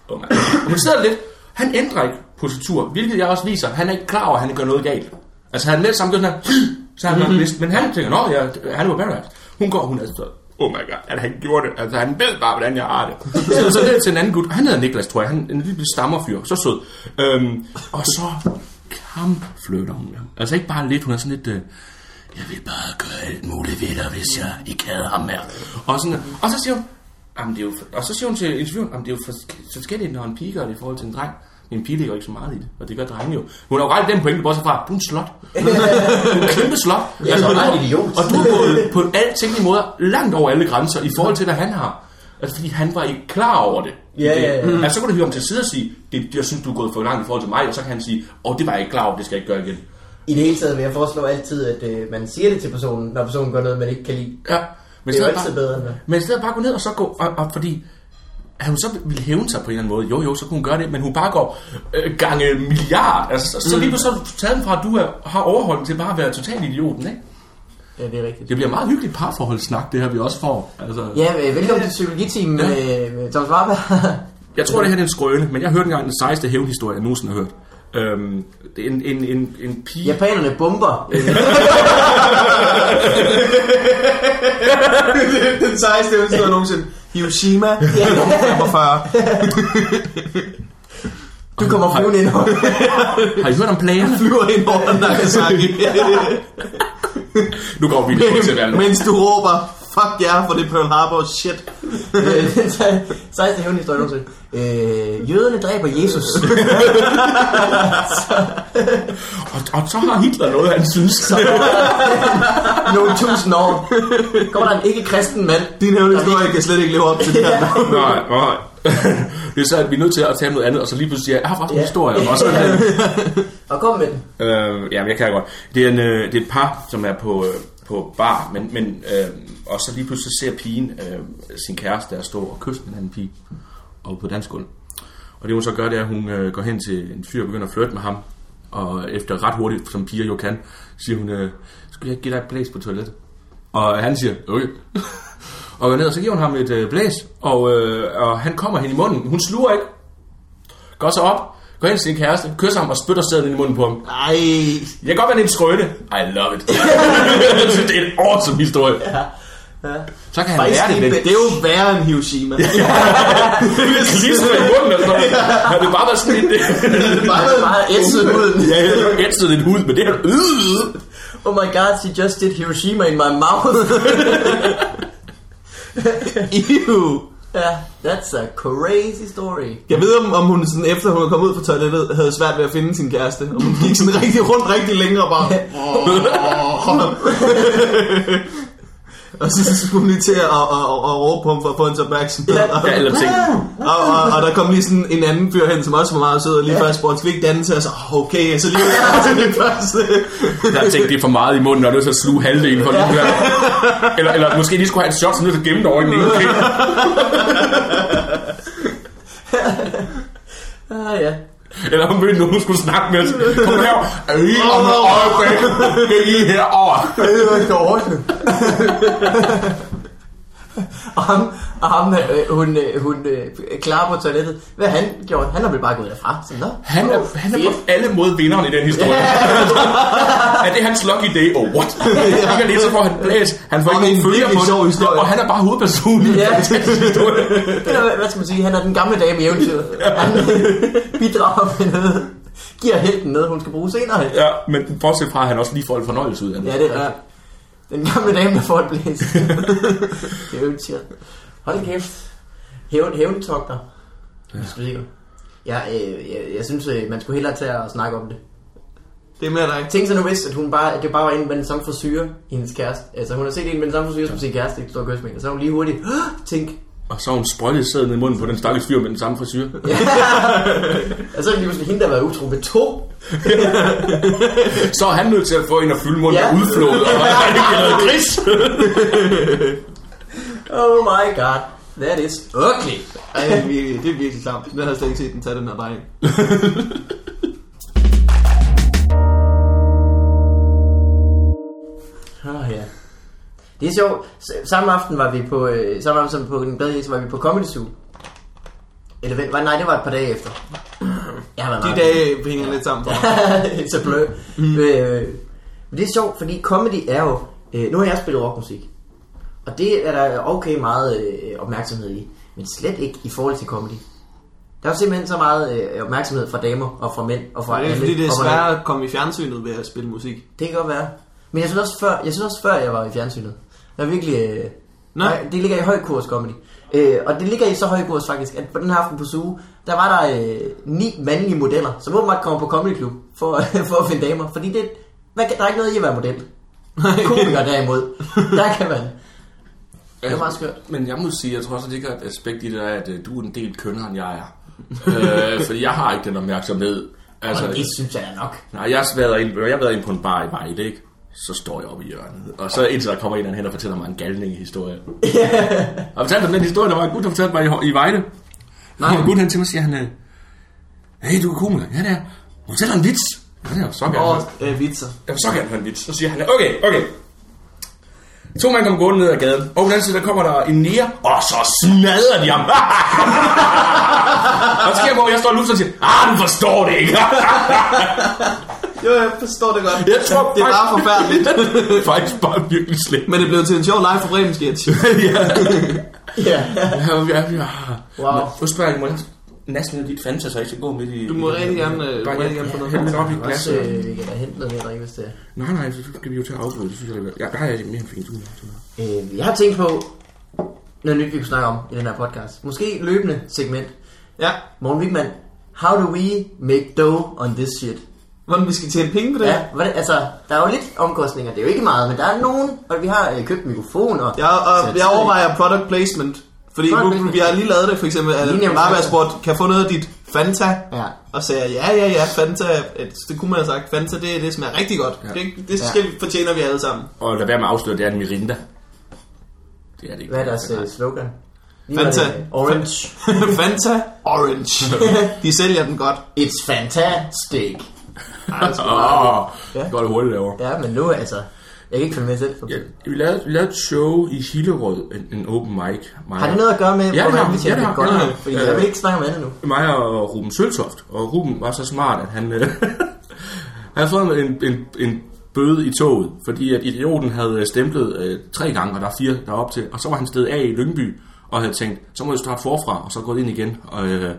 oh man. Og hun sidder lidt, han ændrer ikke positur, hvilket jeg også viser, han er ikke klar over, at han gør noget galt. Altså han er lidt samme gør sådan her, så han mm-hmm. men han tænker, nå ja, han er på Paradise. Hun går, hun er så, oh my god, at han gjorde det. Altså han ved bare, hvordan jeg har det. så, så det til en anden gut, han hedder Niklas, tror jeg, han er en lille stammerfyr, så sød. Øhm, og så kampfløter hun med. Altså ikke bare lidt, hun er sådan lidt, øh, jeg vil bare gøre alt muligt ved dig, hvis jeg ikke havde ham mere. Og, sådan, og så siger hun, Jamen, det er jo for, og så siger hun til interviewen, at det er jo for, forskelligt, når en pige gør det i forhold til en dreng. En pige ligger ikke så meget i det, og det gør drengen jo. Hun har jo ret i den pointe, bortset fra, du er en slot. du er en kæmpe slot. Ja, så er du en idiot. Og du er gået på alle tænkelige måder langt over alle grænser i forhold til, hvad han har. Altså, fordi han var ikke klar over det. Ja, ja, ja. Altså, så kan du høre ham til side og sige, det, jeg synes, du er gået for langt i forhold til mig, og så kan han sige, åh, det var jeg ikke klar over, det skal jeg ikke gøre igen. I det hele taget vil jeg foreslå altid, at øh, man siger det til personen, når personen gør noget, man ikke kan lide. Ja. Men Det er jo altid bedre end. Men i stedet bare gå ned og så gå, og, og fordi at hun så ville hævne sig på en eller anden måde. Jo, jo, så kunne hun gøre det, men hun bare går øh, gange milliard. Altså, så, så lige pludselig så taget den fra, at du er, har overholdt til bare at være totalt idioten, ikke? Ja, det er rigtigt. Det bliver meget hyggeligt parforholdssnak, det her vi også får. Altså, Ja, øh, velkommen til Psykologiteam med, med Thomas Warberg. Jeg tror, det her er en skrøne, men jeg hørte engang den sejeste hævnhistorie, jeg nogensinde har hørt. Øhm, en, en, en, en pige... Japanerne bomber. Den sejeste eventyr nogensinde. Hiroshima, 45. Du kommer flyvende ind over. Har I hørt om planerne? Flyver ind over Nagasaki. Nu går vi lige til at være. Mens du råber, fuck jer, for det er Pearl Harbor shit. Øh, Den 16. hævnhistorie nogensinde. Øh, jøderne dræber Jesus. Og, og så har Hitler noget, han synes. Nogle tusind år. Kommer der en ikke-kristen mand. Din hævnhistorie kan slet ikke leve op til det her. nej, nej. Det er så, at vi er nødt til at tage noget andet, og så lige pludselig sige, jeg har faktisk en Ja. historie. Og så, Og kom med den. øh, ja, men jeg kan godt. Det er, en, øh, det er et par, som er på, øh, på bar, men, men øh, og så lige pludselig ser pigen øh, sin kæreste der stå og kysse en anden pige og på dansk gulv. Og det hun så gør, det er, at hun øh, går hen til en fyr og begynder at flirte med ham. Og efter ret hurtigt, som piger jo kan, siger hun, øh, skal jeg give dig et blæs på toilettet? Og han siger, okay. og går ned, og så giver hun ham et øh, blæs, og, øh, og han kommer hen i munden. Hun sluger ikke. Går så op, går hen til sin kæreste, kysser ham og spytter sæden ind i munden på ham. Ej, Jeg kan godt være en skrøne. I love it. det er en awesome historie. Ja. Ja. Så kan han Faktisk lære det. en det. det er jo værre end Hiroshima. Lige sådan i munden. Altså. Har det bare været sådan lidt... Meget, meget ætset huden. ja, jeg har ætset din hud, men det her... Øh. Oh my god, she just did Hiroshima in my mouth. Ew. Ja, that's a crazy story. Jeg ved, om, om hun sådan, efter hun kommet ud fra toilettet, havde svært ved at finde sin kæreste. Om hun gik sådan rigtig rundt rigtig længe og bare... og så, så skulle hun lige til at, at, at, at råbe på ham for at få hans opmærksomhed. Ja. Ja, eller ting. Og, og, og, der kom lige sådan en anden fyr hen, som også var meget sød, og lige ja. først spurgte, skal vi ikke danse? Og så, "Åh, okay, så lige til det første. Jeg har tænkt, det er for meget i munden, og er nødt til at sluge halvdelen for lige ja. eller, eller måske lige skulle have et shot, så nødt til at gemme det over i den ene. Ah, ja. Eller hun mødte nogen, hun skulle snakke med os. Kom her. Er I om et øjeblik? Det er I herovre. Det jo ikke ordentligt. og ham, og ham øh, hun, øh, hun øh, klar på toilettet. Hvad han gjort? Han har vel bare gået derfra. Så, Nå, Han er, han er på alle måder vinderen i den historie. er det hans lucky day, or what? Jeg kan lige så får han blæs. Han får ikke en nogen følger på det. historie. Og han er bare hovedpersonen i Ja. den hvad- skal man sige? Han er den gamle dame i eventyret. Han bidrager med noget giver helten noget, hun skal bruge senere. Ja, men bortset fra, at han også lige får en fornøjelse ud af det. Ja, det er. Den gamle dame, der får et blæs. det er jo. Hold kæft. Hævn, hævntogter. Ja. Ja, øh, jeg, jeg synes, øh, man skulle hellere tage og snakke om det. Det er mere dig. Tænk så nu hvis, at, hun bare, at det bare var en med den samme frisyre, hendes kæreste. Altså hun har set en med den samme frisyre som sin kæreste, ikke står og og så har hun lige hurtigt, tænk, Og så har hun sprøjtet sæden i munden på den stakkels fyr med den samme frisyr. og så er det lige pludselig hende, der har været utro med to. Så er han nødt til at få en at fylde munden Ja. med udflået, og han ikke lavet gris. Oh my god, that is ugly. Ej, det er virkelig, det er virkelig klamt. Den har jeg slet ikke set den tage den her vej. Oh, ja. Det er sjovt. Samme aften var vi på, øh, samme aften som på den bedre så var vi på Comedy Zoo. Eller vent, nej, det var et par dage efter. Jeg har De dage hænger lidt sammen for mig. It's a blur. Mm. Øh, men det er sjovt, fordi comedy er jo... Øh, nu har jeg spillet rockmusik. Og det er der okay meget øh, opmærksomhed i. Men slet ikke i forhold til comedy. Der er jo simpelthen så meget øh, opmærksomhed fra damer og fra mænd og fra Det er alle. fordi, det er svært at komme i fjernsynet ved at spille musik. det kan godt være. Men jeg synes også før, jeg synes også før jeg var i fjernsynet. Der er virkelig... Øh, Nej. nej. det ligger i høj kurs comedy. Øh, og det ligger i så høj kurs faktisk, at på den her aften på Zoo, der var der øh, ni mandlige modeller, som åbenbart kommer på Comedy Club for, for at finde damer. Fordi det, hvad, kan- der er ikke noget i at være model. Komiker derimod, der kan man. Det er meget skørt. Men jeg må sige, jeg tror også, at det ligger et aspekt i det, der, at øh, du er en del kønnere, end jeg er. øh, fordi jeg har ikke den opmærksomhed. Altså, Og det synes jeg er nok. nej, jeg har været ind, jeg har været ind på en bar i Vejle, ikke? Så står jeg oppe i hjørnet. Og så indtil der kommer en anden hen og fortæller mig en galning historie. og fortalte dem den historie, der var en gut, der fortalte mig i, i Vejle. Nej, en gut han til mig siger, han, øh, hey, du er komiker. Ja, det er. Hun fortæller en vits. Ja, det er så gerne. Og øh, vitser. Jeg vil så gerne have en vits. Så siger han, okay, okay. To mænd kommer gående ned ad gaden. Og på den anden side, der kommer der en nære, og så smadrer de ham. og så sker hvor jeg står og luser og siger, ah, du forstår det ikke. Jo, jeg forstår det godt. Jeg tror det er bare forfærdeligt. faktisk bare virkelig slemt. Men det blev til en sjov live for Bremen sketch. ja. Ja. Ja, ja. Wow. Jeg, må jeg næsten lidt dit fanta, så jeg skal gå midt i... Du må rigtig gerne, øh, du Bare må rigtig jeg- gerne få noget lidt op i øh, vi kan da hente noget drikke, hvis det er. Nej, nej, så skal vi jo til at afbryde. Det synes jeg, det er. Ja, der har jeg mere end fint ud. Øh, jeg har tænkt på noget nyt, vi kunne snakke om i den her podcast. Måske løbende segment. Ja, Morten Wigman, how do we make dough on this shit? hvordan vi skal tjene penge på det. Ja, hvad, altså, der er jo lidt omkostninger. Det er jo ikke meget, men der er nogen, og vi har øh, købt mikrofon og... Jeg, og jeg overvejer product placement. Fordi nu, vi har lige lavet det, for eksempel, at Linje om Marva Fanta. spurgt, kan jeg få noget af dit Fanta? Ja. Og sagde jeg, ja, ja, ja, Fanta, et- det kunne man have sagt, Fanta, det, det smager rigtig godt. Ja. Det, det skal vi, fortjener vi alle sammen. Og lad være med at afsløre, det er en Mirinda. Det er det ikke. Hvad er deres øh, slogan? Lige Fanta. det, Orange. Fanta Orange. De sælger den godt. It's fantastic. Ja. det går det hurtigt derovre. Ja, men nu altså... Jeg kan ikke følge med selv. Ja, vi, lavede, vi lavede et show i Hillerød, en, en open mic. Mig, Har det noget at gøre med, Ja, det hvordan har- vi tjener det ja, har- godt? ja, ja. Fordi Ja. jeg vil ikke snakke om andet nu. mig og Ruben Søltoft. Og Ruben var så smart, at han, øh, han havde fået en, en, en bøde i toget, fordi at idioten havde stemplet øh, tre gange, og der er fire der er op til. Og så var han stedet af i Lyngby, og havde tænkt, så må jeg starte forfra, og så gået ind igen. Og øh,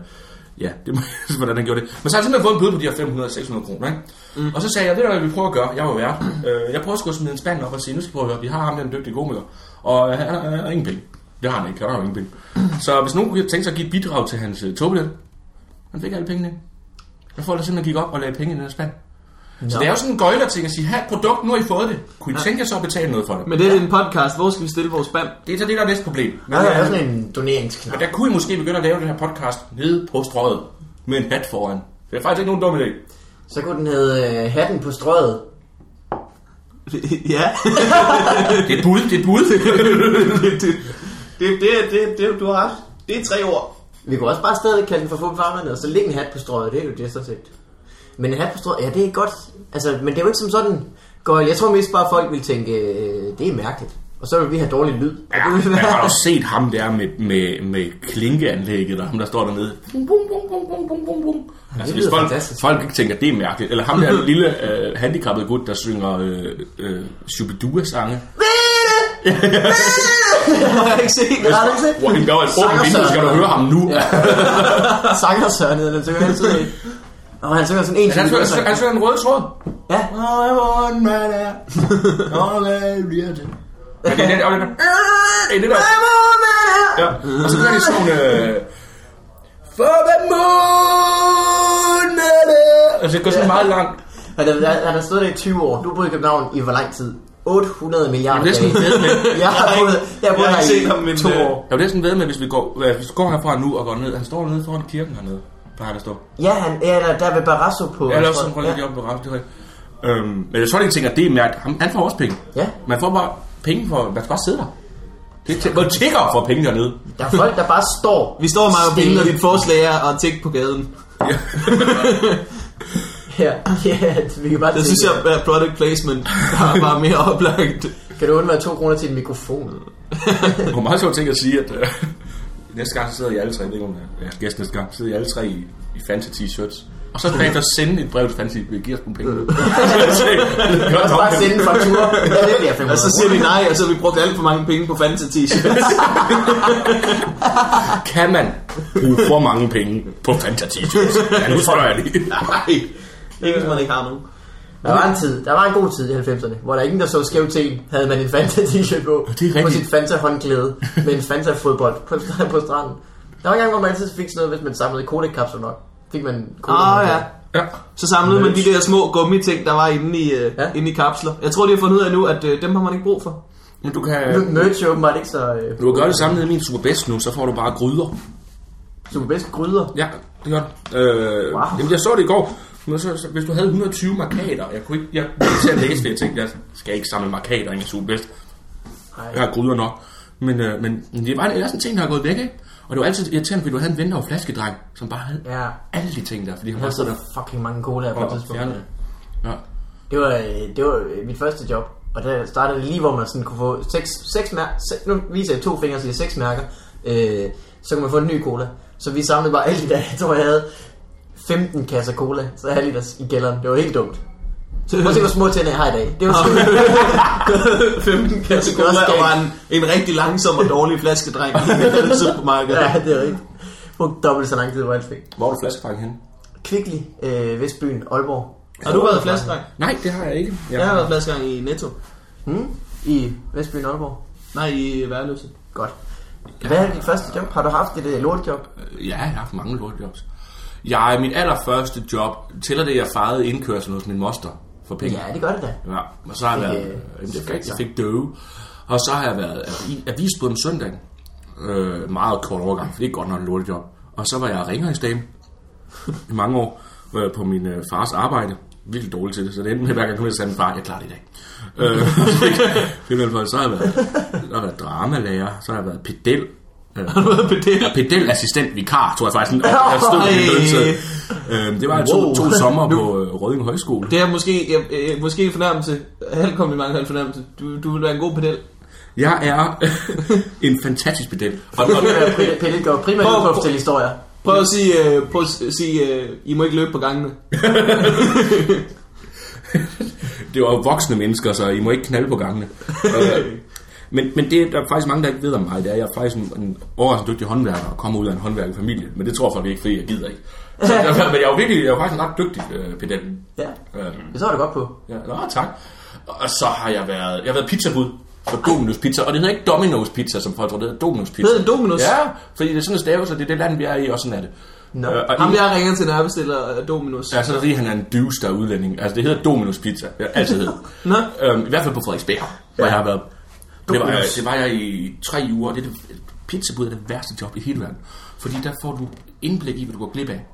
ja, det må hvordan han gjorde det. Men så har han simpelthen fået en bøde på de her 500-600 kroner. Ikke? Mm. Og så sagde jeg, det er hvad vi prøver at gøre. Jeg var vært. Øh, jeg prøver at skulle smide en spand op og sige, nu skal vi prøve at høre, vi har ham den dygtige komiker. Og han har- han har ingen penge. Det har han ikke, han har ingen penge. Så hvis nogen kunne tænke sig at give et bidrag til hans øh, togbillet, han fik alle pengene. Jeg får da simpelthen gik op og lagde penge i den her spand. Så det er jo sådan en gøjler ting at sige, her produkt, nu har I fået det. Kunne I tænke jer så at betale noget for det? Men det er en podcast. Hvor skal vi stille vores spand? Det er så det, der er næste problem. Men, Der er sådan en doneringsknap. men der kunne I måske begynde at lave den her podcast nede på strøget med en hat foran. Det er faktisk ikke nogen dum idé. Så kunne den hedde øh, Hatten på strøget. ja. Det er et bud, det er et bud. det, det, det, det, det, du har ret. Det er tre ord. Vi kunne også bare stadig kalde den for farvandet, og så lægge en hat på strøget. Det er jo det, så set. Men en strøget, ja, det er godt. Altså, men det er jo ikke som sådan... Gøjl. Jeg tror mest bare, folk vil tænke, øh, det er mærkeligt. Og så vil vi have dårlig lyd. Og Ja, det vil jeg har være... også set ham der med, med, med klinkeanlægget, der, ham der står dernede. Bum, bum, bum, bum, bum, bum, bum. Altså, hvis folk, fantastisk. folk ikke tænker, det er mærkeligt. Eller ham der lille øh, handicappede gut, der synger øh, øh, Shubidua-sange. har jeg ikke set. Jeg har ikke set? Hvor han gør et åbent vindue, skal du høre ham nu. Ja. Sanger Søren den, jeg altid Og han synger sådan en Han synger- han synger- han synger en rød tråd. Ja. Ja, det er det, og det er det, det der. Ja. Og så gør de sådan nogle... Øh, For the moon er det. Altså, det går sådan meget langt. Han har, han har stået der i 20 år. Du har boet i København i hvor lang tid? 800 milliarder det er dage. Jeg har boet, jeg har boet Jeg har her ikke set ham, i men, to øh, år. Jeg vil næsten ved med, hvis vi går, hvis vi går herfra nu og går ned. Han står nede foran kirken hernede. Plejer han at stå. Ja, han er der, der ved Barrasso på... Jeg laver sådan en lidt job på Ramsdøj. Øhm, men jeg tror, jeg tænker, det er mærkt. Han, han får også penge. Ja. Man får bare penge for... Man skal bare sidde der. Det er hvor tigger for penge dernede. Der er folk, der bare står Vi står meget og penge, og dit forslag er at tække på gaden. Ja. Ja, ja, vi kan bare Det synes jeg er product placement. Der er bare mere oplagt. Kan du undvære to kroner til en mikrofon? Det var meget sjovt ting at sige, at øh, næste gang så sidder I alle tre, jeg ved ikke om jeg er gæst næste gang, sidder I alle tre i, i fancy t-shirts. Og så bagefter sende et brev til Fancy, vil I give os nogle penge? Du kan også bare sende en faktura. Ja, det bliver 500 Og så siger vi nej, og så har vi brugt alt for mange penge på fancy t-shirts. kan man bruge for mange penge på Fanta t-shirts? Ja, nu tror jeg lige. Nej, ikke hvis man ikke har nogen. Der var en tid, der var en god tid i 90'erne, hvor der ingen, der så skævt til havde man en Fanta t-shirt på. Det er rigtigt. På sit Fanta håndklæde med en Fanta fodbold på, på stranden. Der var en gang, hvor man altid fik sådan noget, hvis man samlede kodekapsler nok. Fik man Ah ja. Ja. Så samlede man de der små gummiting, der var inde i, uh, Ja. inde i kapsler. Jeg tror, de har fundet ud af nu, at uh, dem har man ikke brug for. Men du kan, Merch er åbenbart ikke så øh, du kan gøre det samme i min Superbest nu, så får du bare gryder. super bedst gryder. Ja, det gør det. Øh, Wow. Jamen, jeg så det i går. Men så, så, hvis du havde 120 markader, jeg kunne ikke, jeg kunne ikke til at læse det, jeg tænkte, jeg skal ikke samle markader i en Superbest. Jeg har gryder nok. Men, øh, men det var ellers en ting, der er gået væk, ikke? Og det var altid irriterende, fordi du havde en ven, der var flaskedreng, som bare havde Ja, alle de ting der, fordi han havde så fucking mange cola på der et tidspunkt. det. Ja. Det var, øh, det var øh, mit første job, og der startede det lige, hvor man sådan kunne få seks, seks mærker, nu viser jeg to fingre og siger seks mærker, øh, så kunne man få en ny cola. Så vi samlede bare alle de der, jeg tror jeg havde 15 kasser cola, så jeg havde lidt i kælderen. Det var helt dumt. Prøv at se, hvor små tænder jeg har i dag. Det var sådan, 15 kasse Det er også cola og var en, en rigtig langsom og dårlig flaskedreng i et supermarked. ja, det er rigtigt. Brugt dobbelt så lang tid, hvor jeg fik. Hvor er du flaskedreng hen? Kvickly, øh, Vestbyen, Aalborg. Har du været flaskedreng? Nej, det har jeg ikke. Jeg har været flaskedreng i Netto. Hmm? I Vestbyen, Aalborg. Nej, i Værløse. Godt. Hvad er dit første job? Har du haft et uh, lortjob? Ja, jeg har haft mange lortjobs. Jeg, min allerførste job, tæller det, jeg farede indkørsel hos min moster for penge. Ja, det gør det da. Ja, og så har jeg været, øh, øh, jeg, jeg fik døve, og så har jeg været avi- avisbud om søndagen, øh, meget kort overgang, for det er godt nok en lortejob. Og så var jeg rengøringsdame i mange år øh, på min øh, fars arbejde. Virkelig dårligt til det, så det endte med, hver gang jeg kom ud og sagde, far, jeg klarer det i dag. øh, så har jeg været, så har jeg været dramalærer, så har jeg været pedel, øh, pedel? Ja, pedelassistent vikar, tror jeg faktisk. Og jeg stod lønsed. Øh, det var to, Wow. to sommer på øh, Rødding Højskole. Det er måske, jeg, øh, måske en fornærmelse. Halv kompliment, halv fornærmelse. Du, du vil være en god pedel. Jeg er en fantastisk pedel. Og, og, Pelle går primært ud på at fortælle historier. Prøv at sige, øh, prøv at sige øh, I må ikke løbe på gangene. det var jo voksne mennesker, så I må ikke knalde på gangene. Øh, men, men det der er faktisk mange, der ikke ved om mig. Det er, jeg er faktisk en, en overraskende dygtig håndværker og kommer ud af en håndværkerfamilie. Men det tror folk ikke, fordi jeg gider ikke. Så, jeg, men jeg er jo virkelig, jeg er faktisk en ret dygtig øh, pedel. Ja, Øh, det så er det godt på. ja, nå, tak. Og så har jeg været, jeg har været pizzabud for Domino's Pizza. Og det hedder ikke Domino's Pizza, som folk tror, det hedder Domino's Pizza. Hedder det Domino's? Ja, fordi det er sådan en stavelse, det er det land, vi er i, og sådan er det. Nå. Øh, Ham jeg ringer til nærmestiller øh, Dominus. Ja, så er det fordi, han er en dyvs, der er udlænding. Altså, det hedder Domino's Pizza. Har altid hedder. Nå. øhm, I hvert fald på Frederiksberg, hvor Ja. jeg har været. Det var, jeg, det var jeg i tre uger. Det er det, pizzabud er det værste job i hele verden. Fordi der får du indblik i, hvad du går glip af.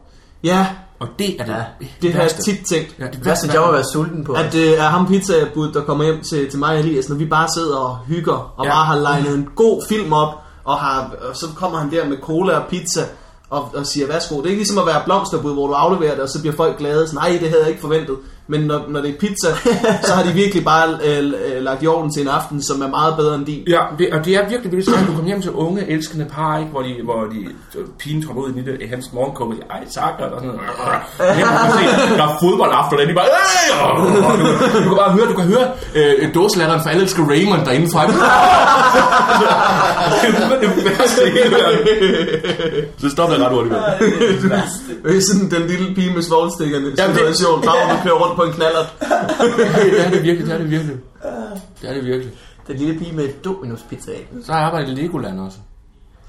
Ja, Og det er det, Ja, det har jeg tit tænkt. Ja, det værste job er at være sulten på. At det er ham pizzabud, der kommer hjem til, til mig og Elias, når vi bare sidder og hygger, og ja. bare har legnet en god film op, og, har, og så kommer han der med cola og pizza, og, og siger, værsgo. Det er ikke ligesom at være blomsterbud, hvor du afleverer det, og så bliver folk glade. Så, Nej, det havde jeg ikke forventet. Men når, når det er pizza, så har de virkelig bare øh, øh, lagt i orden til en aften, som er meget bedre end din. Ja, det, og det er virkelig vildt, at du kommer hjem til unge, elskende par, ikke, hvor, de, hvor de, pigen kommer ud i, lille, i hans morgenkåbe, og de, ej tak, og sådan noget. Der er fodboldaften, og de bare, "Ej!" og, du, du, kan bare høre, du kan høre øh, dåselatteren for alle elsker Raymond derinde fra. det er det værste i hele verden. Så stopper jeg ret hurtigt med. Øh, sådan den lille pige med det- situation, bare hvor du kører rundt på en knallert. det er det virkelig, det er det virkelig. Det er det virkelig. Den lille pige med Dominus pizza af. Så har jeg arbejdet i Legoland også.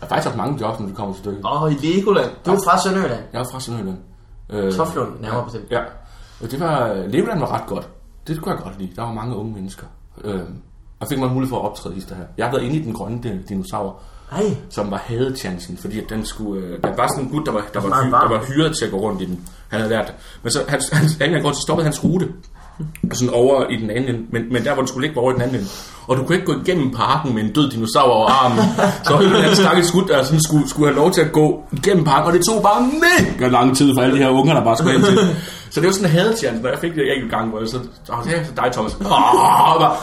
Jeg har faktisk haft mange jobs, når det kommer til stykket. Åh, oh, i Legoland. Du er fra Sønderjylland. Jeg er fra Sønderjylland. Øh, Toflund, nærmere bestemt. Ja. Og det var, Legoland var ret godt. Det kunne jeg godt lide. Der var mange unge mennesker. Øh, og fik man mulighed for at optræde i det her. Jeg har været inde i den grønne din- dinosaur, Ej, som var hadechancen, fordi at den skulle... Øh, der var sådan en gut, der var, der, var, hy, der var hyret til at gå rundt i den. Han havde lært det. Men så han, han, han, han, så stoppede hans rute. Sådan over i den anden ende. Men, men der, hvor den skulle ligge, var over i den anden ende. Og du kunne ikke gå igennem parken med en død dinosaur over armen. Så en eller anden stakkels skud, der sådan skulle, skulle have lov til at gå igennem parken. Og det tog bare mega lang tid for alle de her unger, der bare skulle hen til. Så det var sådan en hadechance, når jeg fik det enkelt gang, hvor jeg så, åh, det er så dig, Thomas. Åh, og bare,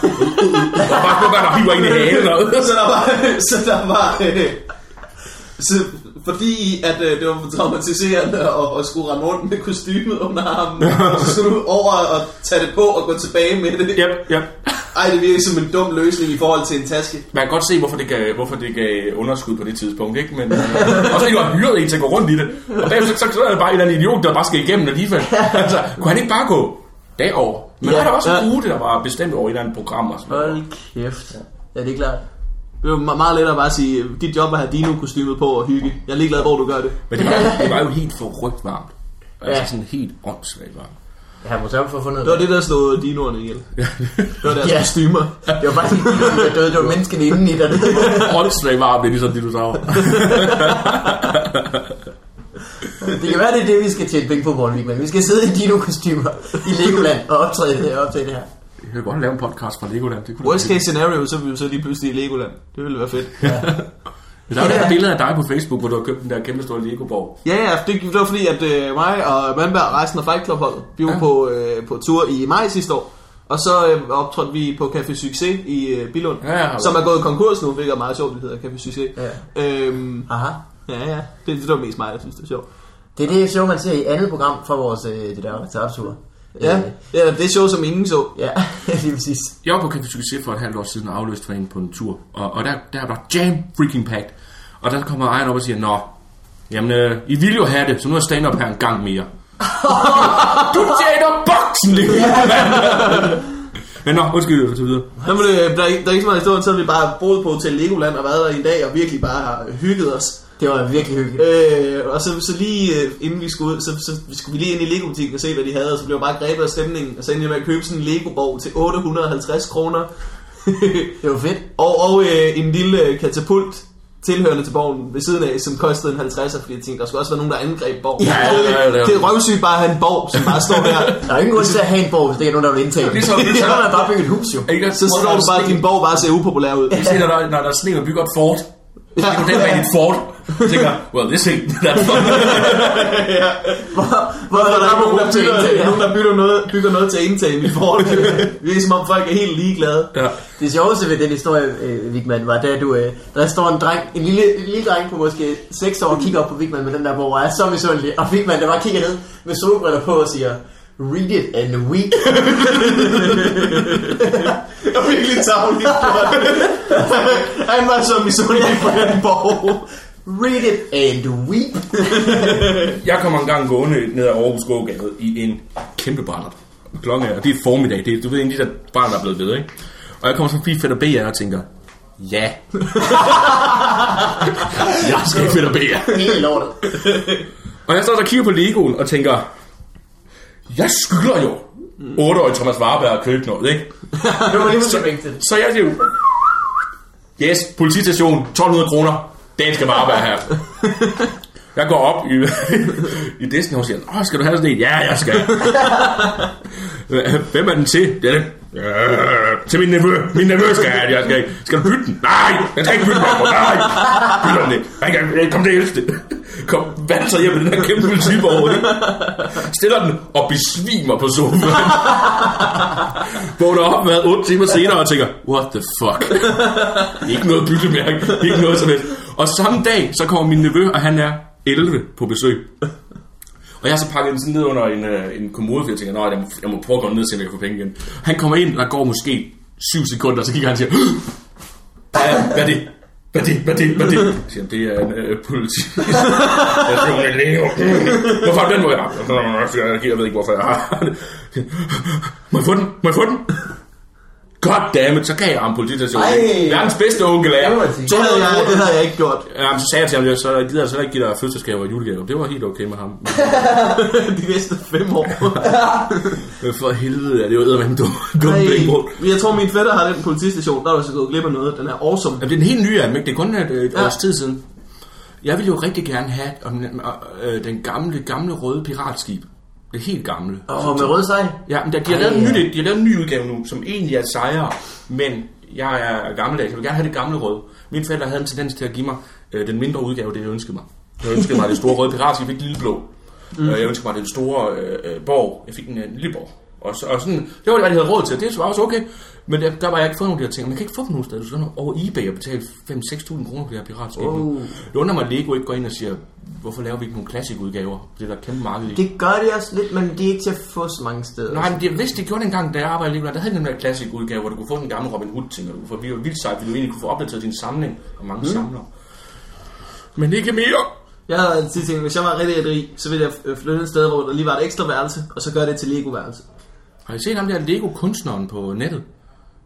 og bare, bare, der hiver ind i halen. Så der var, så der var bare, så, fordi at øh, det var for traumatiserende at, at skulle rende rundt med kostymet under armen, så skulle du over og tage det på og gå tilbage med det. Yep, yep. Ej, det virker som en dum løsning i forhold til en taske. Man kan godt se, hvorfor det gav, hvorfor det gav underskud på det tidspunkt, ikke? Men, øh, og så de jo hyret en til at gå rundt i det. Og bagefter, så, så, er det bare en eller anden idiot, der bare skal igennem alligevel. Altså, kunne han ikke bare gå derover? Men ja, Ja, der var også en ja. rute, der var bestemt over et eller andet program og sådan noget. hold kæft. Ja, det er klart. Det var me- meget lettere bare at sige, dit job er at have dino-kostymet på og hygge. Jeg er ligeglad, hvor du gør det. Men det var, det var jo helt forrygt varmt. Altså Ja. sådan helt åndssvagt varmt. Jeg har måske få fundet Det var det, der slog dinoerne ihjel. Det var deres Ja. kostymer. Det var faktisk der døde, det var menneskene indeni, der døde. Åndssvagt varmt, det er ligesom dinosaur. Det kan være, det er det, vi skal tjene penge på, Morten Wigman. Vi skal sidde i dino-kostymer i Legoland og optræde det, optræde det her. Jeg kan godt lave en podcast fra Legoland. Det kunne Worst case scenario, så er vi jo så lige pludselig i Legoland. Det ville være fedt. Der er det her billede af dig på Facebook, hvor du har købt den der kæmpe store Lego-borg. Ja, ja, det, det var fordi, at øh, mig og Mandberg og resten af Fight Club holdet, vi var Ja. på, øh, på tur i maj sidste år. Og så øh, optrådte vi på Café Succes i øh, Bilund, Ja, ja. som er gået konkurs nu, hvilket er meget sjovt, det hedder Café Succes. Ja. Øhm, Aha. ja, ja, det, det var mest mig, der synes, det er sjovt. Det er det show, man ser i andet program fra vores øh, det der teatertur. Ja, Øh, ja, det er show, som ingen så. ja, lige præcis. Jeg var på Café Succes for et halvt år siden og afløste for en på en tur. Og, og der, der var jam freaking packed. Og der kommer ejeren op og siger, Nå, jamen, øh, I ville jo have det, så nu er stand-up her en gang mere. du tjener boksen, lige Men nå, undskyld, for videre. Nå, men, øh, der, er, ikke- der er ikke så meget historie, så har vi bare boet på Hotel Legoland og været der i en dag og virkelig bare hygget os. Det var virkelig hyggeligt. Øh, og så, så lige øh, inden vi skulle ud, så, så skulle vi lige ind i Lego-butikken og se, hvad de havde, og så blev jeg bare grebet af stemningen, og så endte jeg med at købe sådan en Lego-borg til 850 kroner. Det var fedt. og og øh, en lille øh, katapult tilhørende til borgen ved siden af, som kostede en 50'er, fordi jeg tænkte, der skulle også være nogen, der angreb borgen. Ja, ja, ja, ja. Det er røvsygt bare at have en borg, som bare står der. Der er ingen grund til at have en borg, hvis det ikke er nogen, der vil indtage den. Ligesom- så ligesom- kan man bare bygge et hus jo. Ikke? Så står du bare, at din borg bare ser upopulær ud. Se, når der, når der er sne og bygger et fort. Så Ja. går den bag dit fort. Jeg tænker, well, this ain't that fun. Hvor, hvor Der er der er nogen, der til bygger, nogen, der bygger noget, bygger noget til indtag i forhold. Det er som om folk er helt ligeglade. ja. Det sjoveste ved den historie, øh, Vigman, var, da du, øh, der står en dreng, en lille, en lille dreng på måske 6 år, og kigger op på Vigman med den der, hvor er så misundelig, og Vigman, der bare kigger ned med solbriller på og siger, read it and weep. Det var virkelig tavligt. Han var så misundelig på den borg. Read it and weep. Jeg kommer en gang gående ned ad Aarhus Gågade i en kæmpe brændert. Klokken er, og det er formiddag. Det er, du ved, en af de der barn, der er blevet ved, ikke? Og jeg kommer så forbi Fætter BR og tænker, ja. jeg skal i Fætter BR. Helt lortet. Og jeg står der og kigger på Legoen og tænker, jeg skylder jo 8-årig Thomas Warberg at købe noget, ikke? Det var lige så. Så jeg siger, yes, politistation, 1200 kroner, den skal bare være her. Jeg går op i, i disken og siger, Åh, skal du have sådan en? Ja, jeg skal. Hvem er den til? Det er, det. øh, til min nevø. Min nevø skal jeg. Jeg skal, ikke. skal du bytte den? Nej, jeg skal ikke bytte den. Nej, bytte den ikke. Jeg kan- Kom det kom valser hjem med den her kæmpe politiborg, ikke? Stiller den og besvimer på sofaen. Vågner op med 8 timer senere og tænker, what the fuck? ikke noget byttemærke, ikke noget som helst. Og samme dag, så kommer min nevø, og han er 11 på besøg. Og jeg har så pakket den sådan ned under en, øh, en kommode, for jeg tænker, nej, jeg må, jeg må prøve at gå ned og se, om jeg kan få penge igen. Han kommer ind, der går måske 7 sekunder, så kigger han og siger, hvad, hvad er det? Hvad det? Hvad det? Hvad det? Siger han, det er en øh, politi. jeg tror, det er Leo. Hvorfor har du den, hvor jeg har? Jeg ved ikke, hvorfor jeg har den. Må jeg få den? Må jeg få den? God damn it, så gav jeg ham politistationen. Verdens bedste onkel er. Sige. Det havde jeg, det havde jeg ikke gjort. Ja, men så sagde jeg til ham, så jeg gider altså ikke give dig fødselsdagsgaver og julegaver. Det var helt okay med ham. De næste fem år. For helvede, ja, det var eddermame dum, dum penge brugt. Ej, jeg tror, min fætter har den politistation. Der er så gået glip af noget. Den er awesome. Jamen, det er en helt ny af dem, ikke? Det er kun et, et Ja. års tid siden. Jeg vil jo rigtig gerne have om, øh, den gamle, gamle røde piratskib. Det helt gamle. Og med rød sejl. Ja, men der, de, har Ej, lavet ja. ny, de har lavet en ny udgave nu, som egentlig er sejere, men jeg er gammeldags. Jeg vil gerne have det gamle røde. Mine forældre havde en tendens til at give mig øh, den mindre udgave, det jeg ønskede mig. Jeg ønskede mig det store røde piratskib, jeg fik lille blå. Mm. Jeg ønskede mig den store øh, øh, borg, jeg fik en, en lille borg. Og, så, og sådan, det var det, jeg havde råd til, det var også okay. Men der, der var jeg ikke fået nogle af de her ting. Man kan ikke få dem nogen steder. Du skal over eBay og betale 5-6.000 kroner for det her piratskib. Oh. Det undrer mig, at Lego ikke går ind og siger, hvorfor laver vi ikke nogle klassikudgaver? Det er der kæmpe marked i. Det gør de også lidt, men de er ikke til at få så mange steder. Nej, men det, hvis de gjorde det engang, da jeg arbejdede Lego, der havde de den der klassik udgave, hvor du kunne få den gamle Robin Hood ting, og du kunne få det var vildt sejt, fordi du egentlig kunne få opdateret din samling, og mange mm. samlere. Men ikke mere. Jeg havde altid tænkt, hvis jeg var rigtig rig, så ville jeg flytte et sted, hvor der lige var et ekstra værelse, og så gøre det til Lego-værelse. Har I set ham der Lego-kunstneren på nettet?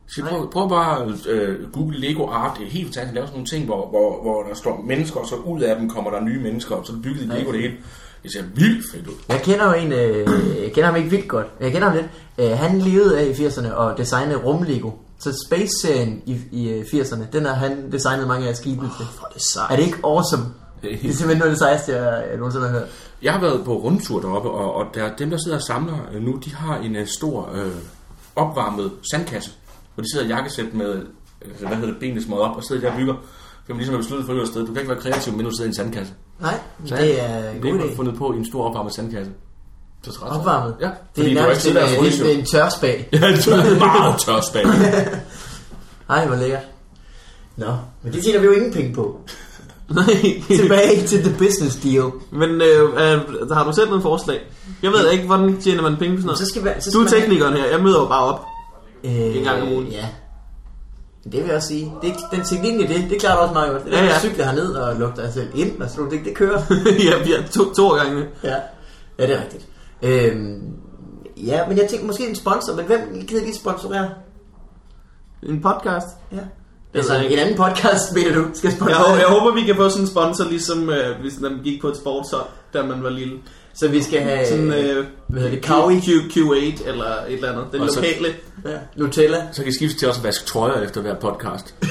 Så prøv, prøv bare at øh, google Lego Art. Det er helt fantastisk. Lave sådan nogle ting, hvor, hvor, hvor der står mennesker, og så ud af dem kommer der nye mennesker, og så er det bygget i Lego det hele. Det ser vildt fedt ud. Jeg kender jo en, øh, jeg kender ham ikke vildt godt, jeg kender ham lidt. Øh, han levede af i 80'erne og designede rum-Lego. Så Space-serien i, i øh, 80'erne, den har han designet mange af skibene til. Er det sejt. Er det ikke awesome? Det er simpelthen noget af det sejeste, jeg, jeg nogensinde har hørt. Jeg har været på rundtur deroppe, og, og der, dem, der sidder og samler øh, nu, de har en uh, stor øh, opvarmet sandkasse, hvor de sidder i jakkesæt med, øh, hvad hedder det, benene smået op, og sidder der og bygger. For man ligesom er besluttet for et sted. Du kan ikke være kreativ, men du sidder i en sandkasse. Nej, Så det er en det god idé. fundet på i en stor opvarmet sandkasse. Så er sejt. Opvarmet? Ja, Det fordi er nærmest en, er en tørspag. Ja, det er meget tør spag. Ej, hvor lækkert. Nå, men det tjener vi jo ingen penge på. Nej. Tilbage til the business deal. Men øh, øh, har du selv noget forslag? Jeg ved ikke, hvordan tjener man penge på sådan noget. Så skal, vi- så skal Du er man have- teknikeren her, jeg møder jo bare op. Øh, En gang om ugen. Ja. Det vil jeg også sige. Det, den teknikken i det, det klarer du også meget godt. Det er Ja, ja, ja. ja. cykle herned og lugte dig selv ind, og sådan nogle ting, det kører. ja, vi er to, to gange. ja. ja, det er rigtigt. Øhm, ja, men jeg tænker måske en sponsor, men hvem gider lige sponsorere? En podcast. Ja. ved Altså, jeg en anden podcast, mener du, skal Jeg, sponsorere? håber- jeg håber, vi kan få sådan en sponsor, ligesom øh, hvis man gik på et sportshold, da man var lille. Så vi skal have, Sådan, øh, hvad hedder det, Kawi, Q, Q8 eller et eller andet. Den Og så- lokale. ja. Nutella. Så kan I skifte til også at vaske trøjer efter hver podcast.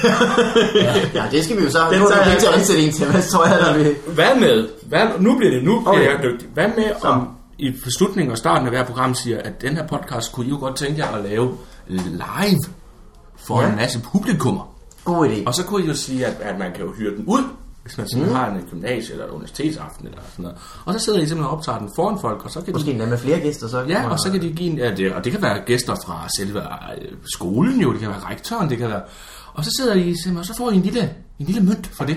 Ja, ja, det skal vi jo så. Den Nu er jeg penge til at ansætte en til, hvad tror jeg, der vil... Hvad med, hvad, nu bliver det, nu bliver Okay. jeg dygtig. Hvad med om i slutningen og starten af hver program siger, at den her podcast kunne I jo godt tænke jer at lave live for Ja. en masse publikummer. God idé. Og så kunne I jo sige, at, at man kan jo hyre den ud, hvis man simpelthen mm. har en gymnasie eller et universitetsaften eller sådan noget. Og så sidder I simpelthen og optager den foran folk, og så kan Måske de... endda med flere gæster, så. Ja, og så kan de give en... Ja, det, og det kan være gæster fra selve øh, skolen jo, det kan være rektoren, det kan være... Og så sidder I simpelthen, og så får I en lille, en lille mønt for det.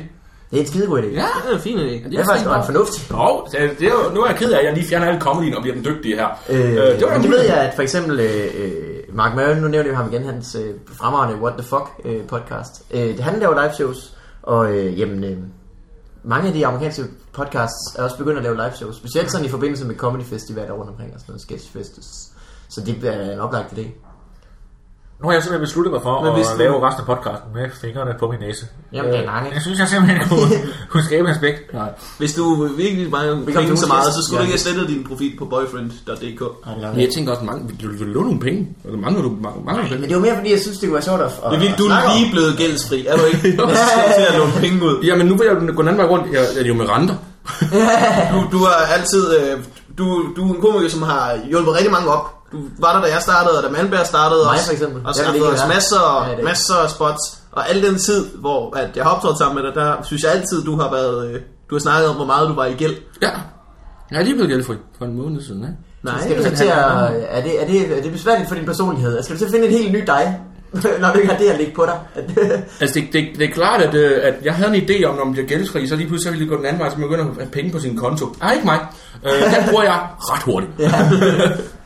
Det er en skidegod idé. Ja, Det er en fin idé. Det er faktisk ret fornuftigt. Jo, det, det er jo, nu er jeg ked af, at jeg lige fjerner alle comedyen og bliver den dygtige her. Øh, det var men det muligt. ved jeg, at for eksempel øh, øh, Mark Maron, nu nævner jeg ham igen, hans øh, fremragende What the Fuck øh, podcast. Øh, han laver live shows, og øh, jamen, øh, mange af de amerikanske podcasts er også begyndt at lave live shows, specielt sådan i forbindelse med comedy festivaler rundt omkring og sådan noget, sketchfest. Så det er en oplagt idé. Nu har jeg simpelthen besluttet mig for Men at hvis du- lave resten af podcasten med fingrene på min næse. Jamen, det er langt, Jeg ikke? synes, jeg simpelthen kunne, kunne skabe en aspekt. Nej. Hvis du virkelig mange penge så meget, så skulle du Ja. ikke have slettet din profil på boyfriend.dk. Men jeg tænker også, mange, vil, vil du låne nogle penge? Eller mangler du mange, du Men penge? det var mere fordi, jeg synes, det var sjovt at, er vildt, du er lige blevet gældsfri, er du ikke? Så skal du til at låne penge ud. Jamen, nu vil jeg gå den anden vej rundt. Jeg, jeg er jo med renter. Du, du har altid, øh, du, du er en komiker, som har hjulpet rigtig mange op. Du var der, da jeg startede, og da Malmberg startede Mig også. for eksempel. Og fået os masser, Ja, er- masser af spots. Og al den tid, hvor at jeg har optrådt sammen med dig, der synes jeg altid, du har været, øh, Du har snakket om, hvor meget du var i gæld. Ja. Jeg er lige blevet gældfri for en måned siden, ikke? Nej, Skal du til at, er, det, er, det, er det besværligt for din personlighed? Skal du til at finde en helt ny dig, når du ikke har det at ligge på dig? Altså, det, det, det er klart, at, øh, at jeg havde en idé om, når man bliver gældsfri, så lige pludselig så ville det gå den anden vej, så man begynder at have penge på sin konto. Nej, ikke mig. Øh, den bruger jeg ret hurtigt.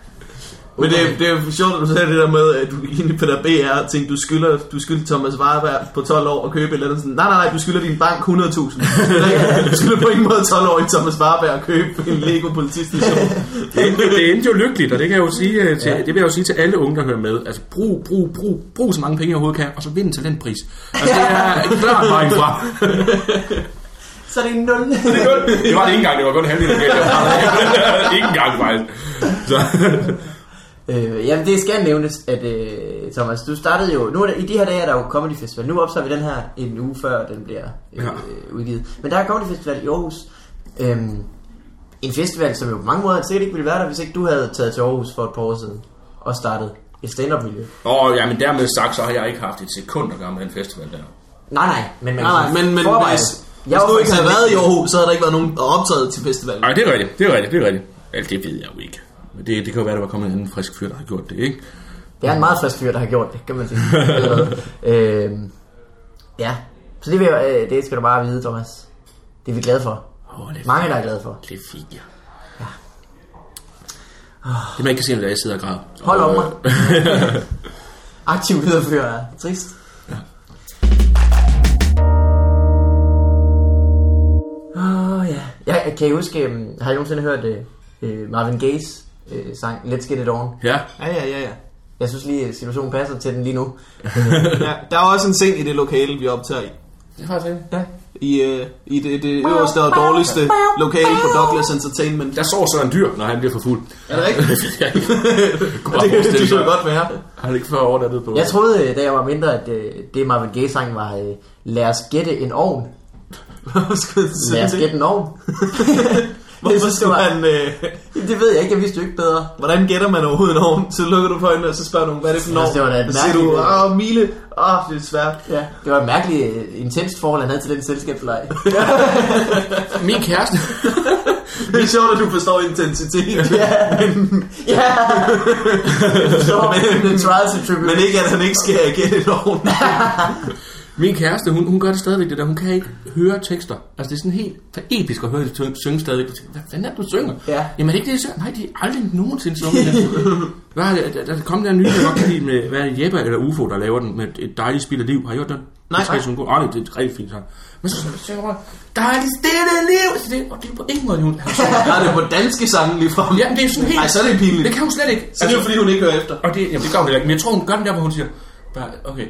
Men det, det er jo sjovt, at du sagde det der med, at du ind på der BR tænkte, du skylder, du skylder Thomas Warberg på 12 år at købe et eller andet sådan. Nej, nej, nej, du skylder din bank 100.000. Du skylder på ingen måde 12 år i Thomas Warberg at købe en Lego politistation. Det endte, det endte jo lykkeligt, og det kan jeg jo sige øh, til, det vil jeg jo sige til alle unge, der hører med. Altså, brug, brug, brug, brug så mange penge, jeg overhovedet kan, og så vind til den pris. Altså, det er en klar vej fra. så er det en nul. Det var det ikke engang, det var kun halvdelen af gælden. Ikke engang, faktisk. Så. Øh, jamen det skal nævnes, at øh, Thomas, du startede jo, nu er der, i de her dage er der jo Comedy Festival, nu optager vi den her en uge før den bliver øh, Ja. udgivet. Men der er Comedy Festival i Aarhus, øhm, en festival, som jo på mange måder sikkert ikke ville være der, hvis ikke du havde taget til Aarhus for et par år siden og startet et stand-up miljø. Og ja, men dermed sagt, så har jeg ikke haft et sekund at gøre med den festival der. Nej, nej, men man Nej, nej, men, men hvis, hvis Jeg var du ikke havde været i Aarhus, så havde der ikke været nogen optaget til festivalen. Nej, det er rigtigt, det er rigtigt, det er rigtigt. Altså, det ved jeg jo ikke. Men det, det kan jo være, der var kommet en anden frisk fyr, der har gjort det, ikke? Det er en meget frisk fyr, der har gjort det, kan man sige. Øhm, ja, så det, vil øh, det skal du bare vide, Thomas. Det er vi glade for. Er Mange, der er glade for. Det er fint, ja. Det man ikke kan se, når jeg sidder og græder. Hold om mig. Aktiv viderefører er trist. Åh oh, ja. Jeg kan I huske, um, har I nogensinde hørt uh, Marvin Gaye's uh, sang Let's Get It On? Ja, Ja, ja, ja, ja. Jeg synes lige, at situationen passer til den lige nu. ja der er også en seng i det lokale, vi optager i. det er faktisk det. Ja. I, øh, i det, det øverste og dårligste lokale på Douglas Entertainment. Der sover så en dyr, når han bliver for fuld. Er det rigtigt? det bare det, det, det kunne sig. godt være. Har han ikke før overnattet på? Jeg troede, øh, da jeg var mindre, at uh, det Marvin Gaye sang var uh, Lad os gætte en ovn. Lad os det? gætte en ovn. Hvorfor Jeg synes, det skulle var- han... Øh, Det ved jeg ikke, jeg vidste jo ikke bedre. hvordan gætter man overhovedet en ovn? Så lukker du på øjnene, og så spørger du, hvad er det for en Jeg ovn? det var da et Så siger du, mærkeligt- åh, Mile, åh, det er svært. Ja, det var et mærkeligt, uh, intenst forhold, han havde til den selskabsleg. Min kæreste. Det er sjovt, at du forstår intensitet. ja, ja. Så, the trials and tribulations. Men ikke, at han ikke skal gætte en ovn. Min kæreste, hun, hun gør det stadigvæk det der. Hun kan ikke høre tekster. Altså det er sådan helt for episk at høre det synge, stadigvæk. Tænker, Hvad fanden er det, du synger? Ja. Jamen er det ikke det, jeg synger? Nej, det er aldrig nogensinde sunget det. Hvad er det? Der, der kom der en ny, jeg godt kan lide med, hvad er det, Jeppe eller UFO, der laver den med et dejligt spil af liv. Har I hørt den? Nej. Det er sådan god. Ej, det er et rigtig fint sang. Men så synger hun, dejligt stille liv. Så det, og det er på ingen måde, hun. Har det på danske sange lige frem? Ja, det er sådan helt... Ej, så er det pinligt. Det kan hun slet ikke. Så det er jo fordi, hun ikke hører efter. Og det, jamen, det gør hun ikke. Men jeg tror, hun gør den der, hvor hun siger, bare, okay,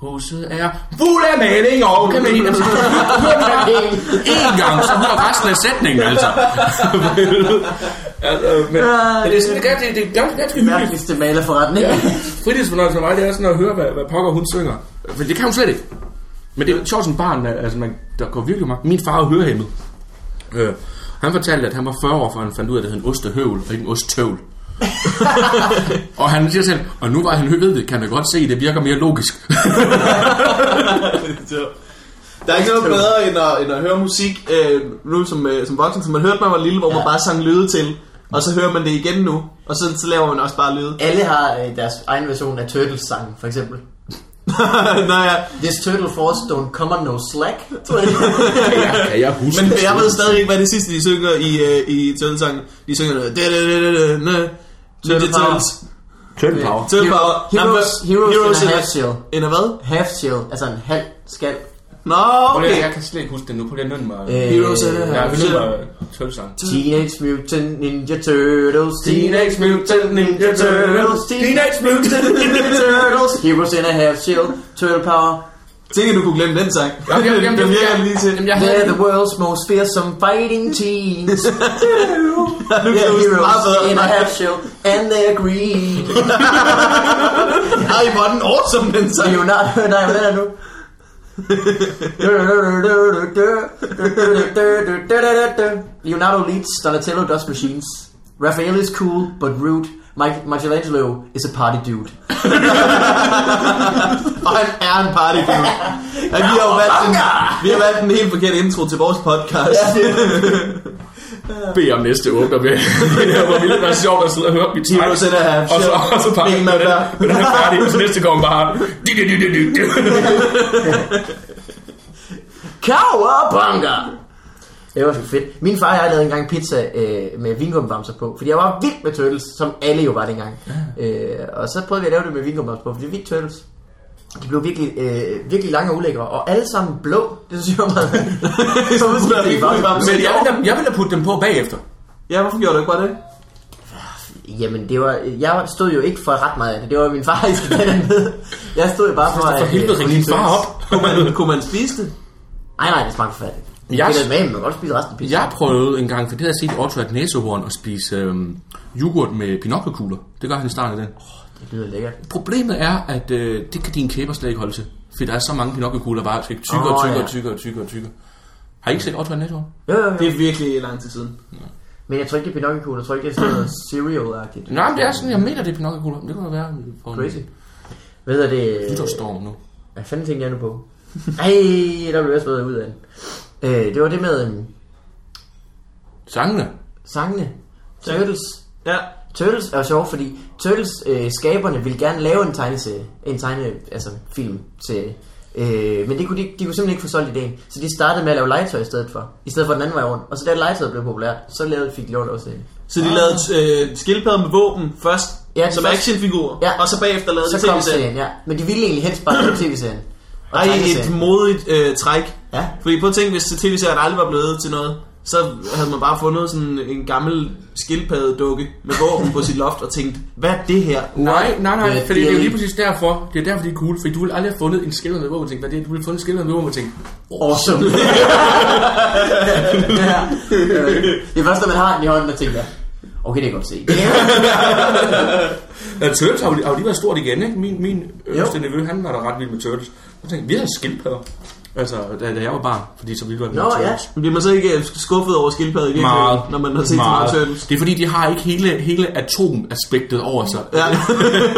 huset er fuld af maling og kan man ikke, en gang, så hør resten af sætningen, altså. altså men, men det er sådan, det, er- det, det er ganske, ganske hyggeligt. mærkeligste malerforretning. Ja, fritidsfornøjelse for mig, det er sådan at høre, hvad, hvad pokker hun synger. Men det kan hun slet ikke. Men det er sjovt som barn, altså, man, der går virkelig meget. Min far er hørehæmmet. Øh, han fortalte, at han var 40 år, før han fandt ud af, at det hed en ostehøvel, og ikke en osttøvl. Og han siger selv, og nu var han ved det, kan jeg godt se, det virker mere logisk. Der er ikke noget bedre end at, end at høre musik øh, nu som, øh, som voksen, som man hørte, man var lille, hvor man bare sang lyde til. Og så hører man det igen nu, og så, så laver man også bare lyde. Alle har øh, deres egen version af Turtles sang, for eksempel. Nå ja, This turtle force don't come on no slack, tror jeg. kan jeg huske? men jeg ved stadig ikke, hvad det sidste, de synger i, øh, i Turtlesangen. De synger noget... Ninja Turtle Power. Turtles. Turtle Power. Turtle Power. Heroes, heroes, heroes in a half shell. in a hvad? Half shell, altså en halv skal. Nå, Okay. okay. Jeg kan slet ikke huske det nu. Prøv lige at nødne mig. Øh, Heroes in a Ja, half vi shell. nødner mig tølsang. Teenage Mutant Ninja Turtles. Teenage Mutant Ninja Turtles. Teenage Mutant Ninja Turtles. Heroes in a half shell. Turtle power. Tænk, at du kunne glemme den sang. Jamen, jamen, jamen, den virker jamen, lige til. Jamen, jeg They're the world's most fearsome fighting teens. Nu They're kan jeg huske den meget bedre. in a half shell, and they're green. Ej, hvor den awesome, den sang. Leonardo, nej, hvad er det nu? Leonardo leads Donatello does machines. Raphael is cool, but rude. Mike, Michelangelo is a party dude. Og han er en party dude. Ja, vi har jo valgt en, vi har valgt en helt forkert intro til vores podcast. Bed om næste åbner med. det her, hvor ville det være sjovt at sidde og høre mit træk. Heroes and a half. Og så, og så bare, man den, den er færdig, så næste gang bare... Cowabunga! Det var sgu fedt. Min far og jeg lavede engang pizza øh, med vingummibamser på, fordi jeg var vild med turtles, som alle jo var dengang. Øh, og så prøvede vi at lave det med vingummibamser på, fordi vi turtles. De blev virkelig, øh, virkelig lange og ulækre, og alle sammen blå. Det synes jeg var meget. så udskilte de bare. Men Men jeg vil, da, jeg vil da putte dem på bagefter. Ja, hvorfor gjorde du ikke bare det? Jamen, det var, jeg stod jo ikke for ret meget af det. Det var min far, der skulle tage den med. Jeg stod jo bare for... For at, helvede, øh, ring din far op. Kunne man, kunne man spise det? Nej, nej, det smagte forfærdeligt. Jeg- det med, men man kan godt spise resten af pizza. Jeg prøvede en gang, for det havde jeg set Otto et næsehorn og spise øhm, yoghurt med pinocchio-kugler. Det gør han i starten af den. Det lyder lækkert. Problemet er, at øh, det kan dine kæber slet ikke holde til. For der er så mange pinocchio-kugler, bare skal tykkere, Åh, tykkere, ja. tykkere, tykkere, tykkere. Har I ikke set Otto et næsehorn? Jo, jo, jo. Det er virkelig lang tid siden. Men jeg tror ikke, det er pinocchio Jeg tror ikke, det er sådan noget cereal-agtigt. Nej, men det er sådan, jeg mener, det er pinocchio-kugler. Det kunne være. vi får en Crazy. Hvad er det? Nytårsstorm nu. Hvad fanden tænkte jeg nu på? Ej, der blev jeg svært ud af den. Øh, det var det med øhm, Sangene. sangene. Turtles. Ja. Turtles er jo sjovt, fordi Turtles øh, skaberne ville gerne lave en tegneserie, en tegne, altså filmserie. Øh, men det kunne de, de kunne simpelthen ikke få solgt ideen. Så de startede med at lave legetøj i stedet for. I stedet for den anden vej rundt. Og så da legetøjet blev populært, så lavede, fik de lov til at se Så de lavede øh, skildpadder med våben først, Ja, som først- actionfigurer, Ja. og så bagefter lavede de Så kom tv-serien. serien, ja. Men de ville egentlig helst bare lave tv-serien. Og Ej, et modigt øh, træk. Ja. Fordi på at tænke, hvis tv-serien aldrig var blevet til noget, så havde man bare fundet sådan en gammel skildpaddedukke med våben på sit loft og tænkt, hvad er det her? Nej, nej, nej, det- fordi det er jo lige præcis derfor, det er derfor, det er cool, fordi du ville aldrig have fundet en skiller med våben og tænkt, hvad er det, du ville have fundet en skiller med våben og tænkt, Awesome. ja. Det er først, når man har den i hånden og tænker, okay, det kan jeg godt se. Ja, Turtles har jo, har jo lige været stort igen, ikke? Min, min øverste nevø, han var der ret vild med Turtles. Jeg tænkte, vi havde skildpadder. Altså, da, da jeg var barn, fordi så ville vi Nå, med ja. Turtles. Bliver man så ikke øh, skuffet over skildpadder i virkeligheden, Meget. når man har set så meget Turtles? Det er fordi, de har ikke hele, hele atomaspektet over sig. Ja. er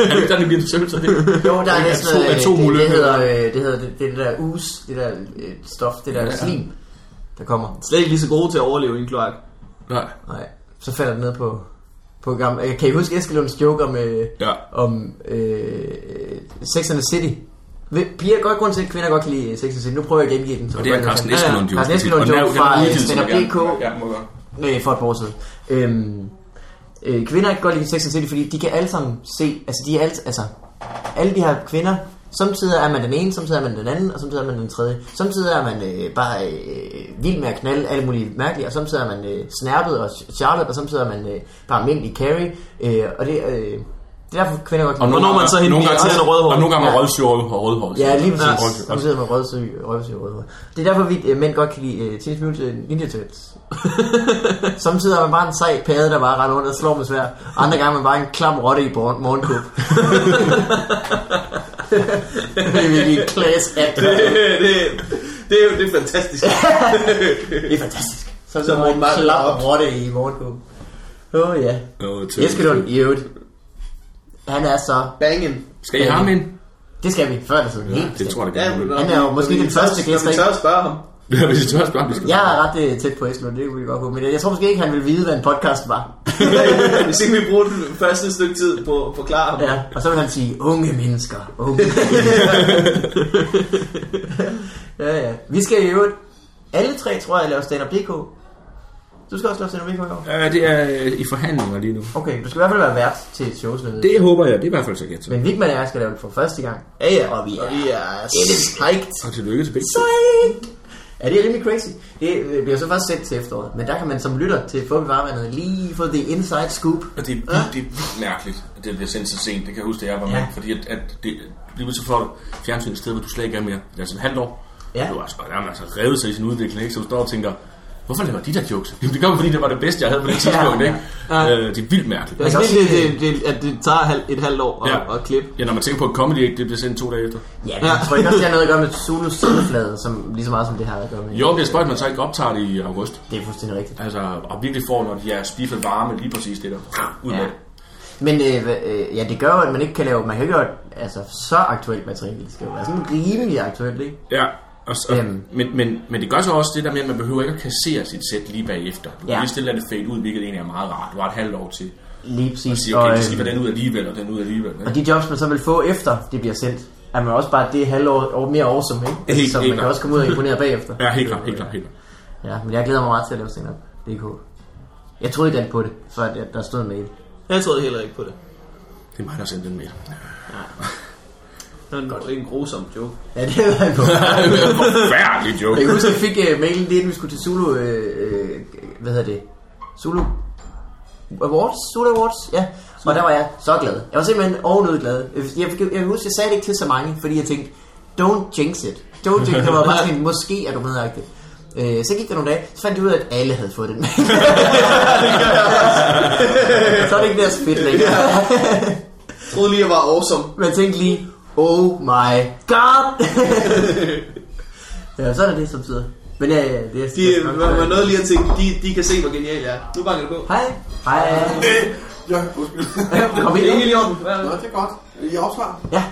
det ikke sådan, det bliver Turtles? er det? Jo, der er Atom- næsten noget, det, det, hedder, øh, det hedder det, det, der us, det der øh, stof, det der Ja. slim, der kommer. Slet ikke lige så gode til at overleve i en kloak. Nej. Nej, så falder det ned på, på gamle. Øh, Kan I huske Eskelunds joke om, øh, Ja. om øh, Sex and the City? Ved- Piger godt grund til, at kvinder godt kan lide Sex City. Nu prøver jeg at gengive den. så Og det er Carsten Eskelund jo. Carsten Eskelund Og er er fra øh, udgivet, så Stand jeg Up gerne- DK. Ja, må godt. øh, for et par år siden. Øhm, øh, kvinder kan godt lide Sex and City, fordi de kan alle sammen se, altså de er alt, altså, alle de her kvinder, samtidig er man den ene, samtidig er man den anden, og samtidig er man den tredje. Samtidig er man øh, bare øh, vild med at knalde alle mulige mærkelige, og samtidig er man øh, snærpet og Charlotte, og samtidig er man øh, bare almindelig Carrie. Øh, og det, øh, det er derfor kvinder godt kan Og nogle når man gange- så hende nogle gange- til rødhår. Og nogle gange Ja. med rødsyre og rødhår. Ja, lige præcis. Rødsyre. Samtidig med rødsyg, rødsyg, rødhår. Det er derfor, vi øh, mænd godt kan lide uh, Teenage Mutant Ninja Turtles. Samtidig er man bare en sej pade, der bare render rundt og slår med svær. Andre gange er man bare en klam rotte i morgen- det er virkelig en class act. det, det, det, er jo det er fantastisk. Det er fantastisk. Så Så er man en klam rotte i morgenkåb. Åh oh, ja. Nå, Turtles. Eskelund i øvrigt. Han er så... Bangen. Skal I ham ind? Det skal vi, før eller siden. Helt Det tror jeg, det Ja, Han er jo måske den første gæst, der ikke... tør spørge ham. Ja, hvis I tør at spørge, om vi skal. Jeg er ret øh, tæt på Eskelund, det kunne vi godt på. Men jeg tror måske ikke, han vil vide, hvad en podcast var. Hvis ikke vi bruger den første stykke tid på at forklare ham. Ja, og så vil han sige, unge mennesker. Unge. ja, ja. Vi skal i øvrigt, alle tre tror jeg, lave stand-up DK. Du skal også lave stand-up i år? Ja, det er øh, i forhandlinger lige nu. Okay, du skal i hvert fald være vært til et show, så jeg ved. Det håber jeg, det er i hvert fald så gæt. Men Vigman og jeg skal lave det for første gang. Ja, ja. Og vi er- og vi er psyched. Og tillykke til begge. Ja, det er rimelig crazy. Det øh, bliver så først sendt til efteråret. Men der kan man som lytter til Få Varvandet lige få the inside scoop. Og det er, vildt, det er vildt mærkeligt, at det bliver sendt så sent. Det kan jeg huske, da jeg var med. Ja. Fordi at, at det, det bliver så flot fjernsyn et sted, hvor du slet ikke er mere. Det er sådan et halvt år. Ja. Du har altså, man altså revet sig i sin udvikling, ikke? Så du står og tænker, hvorfor laver de der jokes? Jamen, det gør man, fordi det var det bedste, jeg havde på det tidspunkt, Ja. ikke? Ja. Øh, det er vildt mærkeligt. Det er også sige- det, det, det, at det tager halv- et halvt år at, Ja. at klippe. Ja, når man tænker på, at comedy ikke, det bliver sendt to dage efter. Ja, men jeg tror ikke også, det har noget at gøre med Zulus sendeflade, som lige så meget som det har at gøre med. Jo, det er spøjt, man så ikke optager det i august. Det er fuldstændig rigtigt. Altså, og virkelig får, når de er spiffet varme, lige præcis det der. Ud med Ja. det. Men øh, øh, ja, det gør at man ikke kan lave, man kan ikke gøre altså, så aktuelt materiale. Det skal jo være sådan rimelig aktuelt, ikke? Ja, og, og, Øhm. men, men, men det gør så også det der med, at man behøver ikke at kassere sit sæt lige bagefter. Du kan Ja. lige stille det fade ud, hvilket egentlig er meget rart. Du har et halvt år til Lige at præcis. sige, okay, og, det skal øh, være den ud alligevel, og den ud alligevel. og Ikke? de jobs, man så vil få efter det bliver sendt, er man også bare det halvår år mere awesome, ikke? Helt- så man helt kan også komme ud og imponere bagefter. Ja, helt klart, helt klart, helt klart. Ja, men jeg glæder mig meget til at lave stand-up. DK. Jeg troede ikke alt på det, for at der stod en mail. Jeg troede heller ikke på det. Det er mig, der sendte den mail. Det var en, en grusom joke. Ja, det var jeg på. Forfærdelig Jeg joke. kan huske, at jeg fik uh, mailen lige inden vi skulle til Zulu, øh, øh, hvad hedder det? Zulu Awards? Zulu Awards? Ja. Og der var jeg så glad. Jeg var simpelthen ovenud glad. Jeg, jeg, jeg, jeg husker, jeg sagde det ikke til så mange, fordi jeg tænkte, don't jinx it. Don't jinx it. Det var bare sådan, en, måske er du medagtigt. Øh, så gik der nogle dage, så fandt jeg ud af, at alle havde fået den mail. så er det ikke deres fedt længere. Jeg troede lige, jeg var awesome. Men jeg tænkte lige, oh my god. ja, så er det det, som sidder. Men ja, ja, det er... De, man, man nåede lige at tænke, de, de kan se, hvor genial jeg er. Nu banker det på. Hej. Hej. Ja, undskyld. Kom ind. Det er helt i orden. Hvad er Nå, det? det er godt. I opsvar? Ja,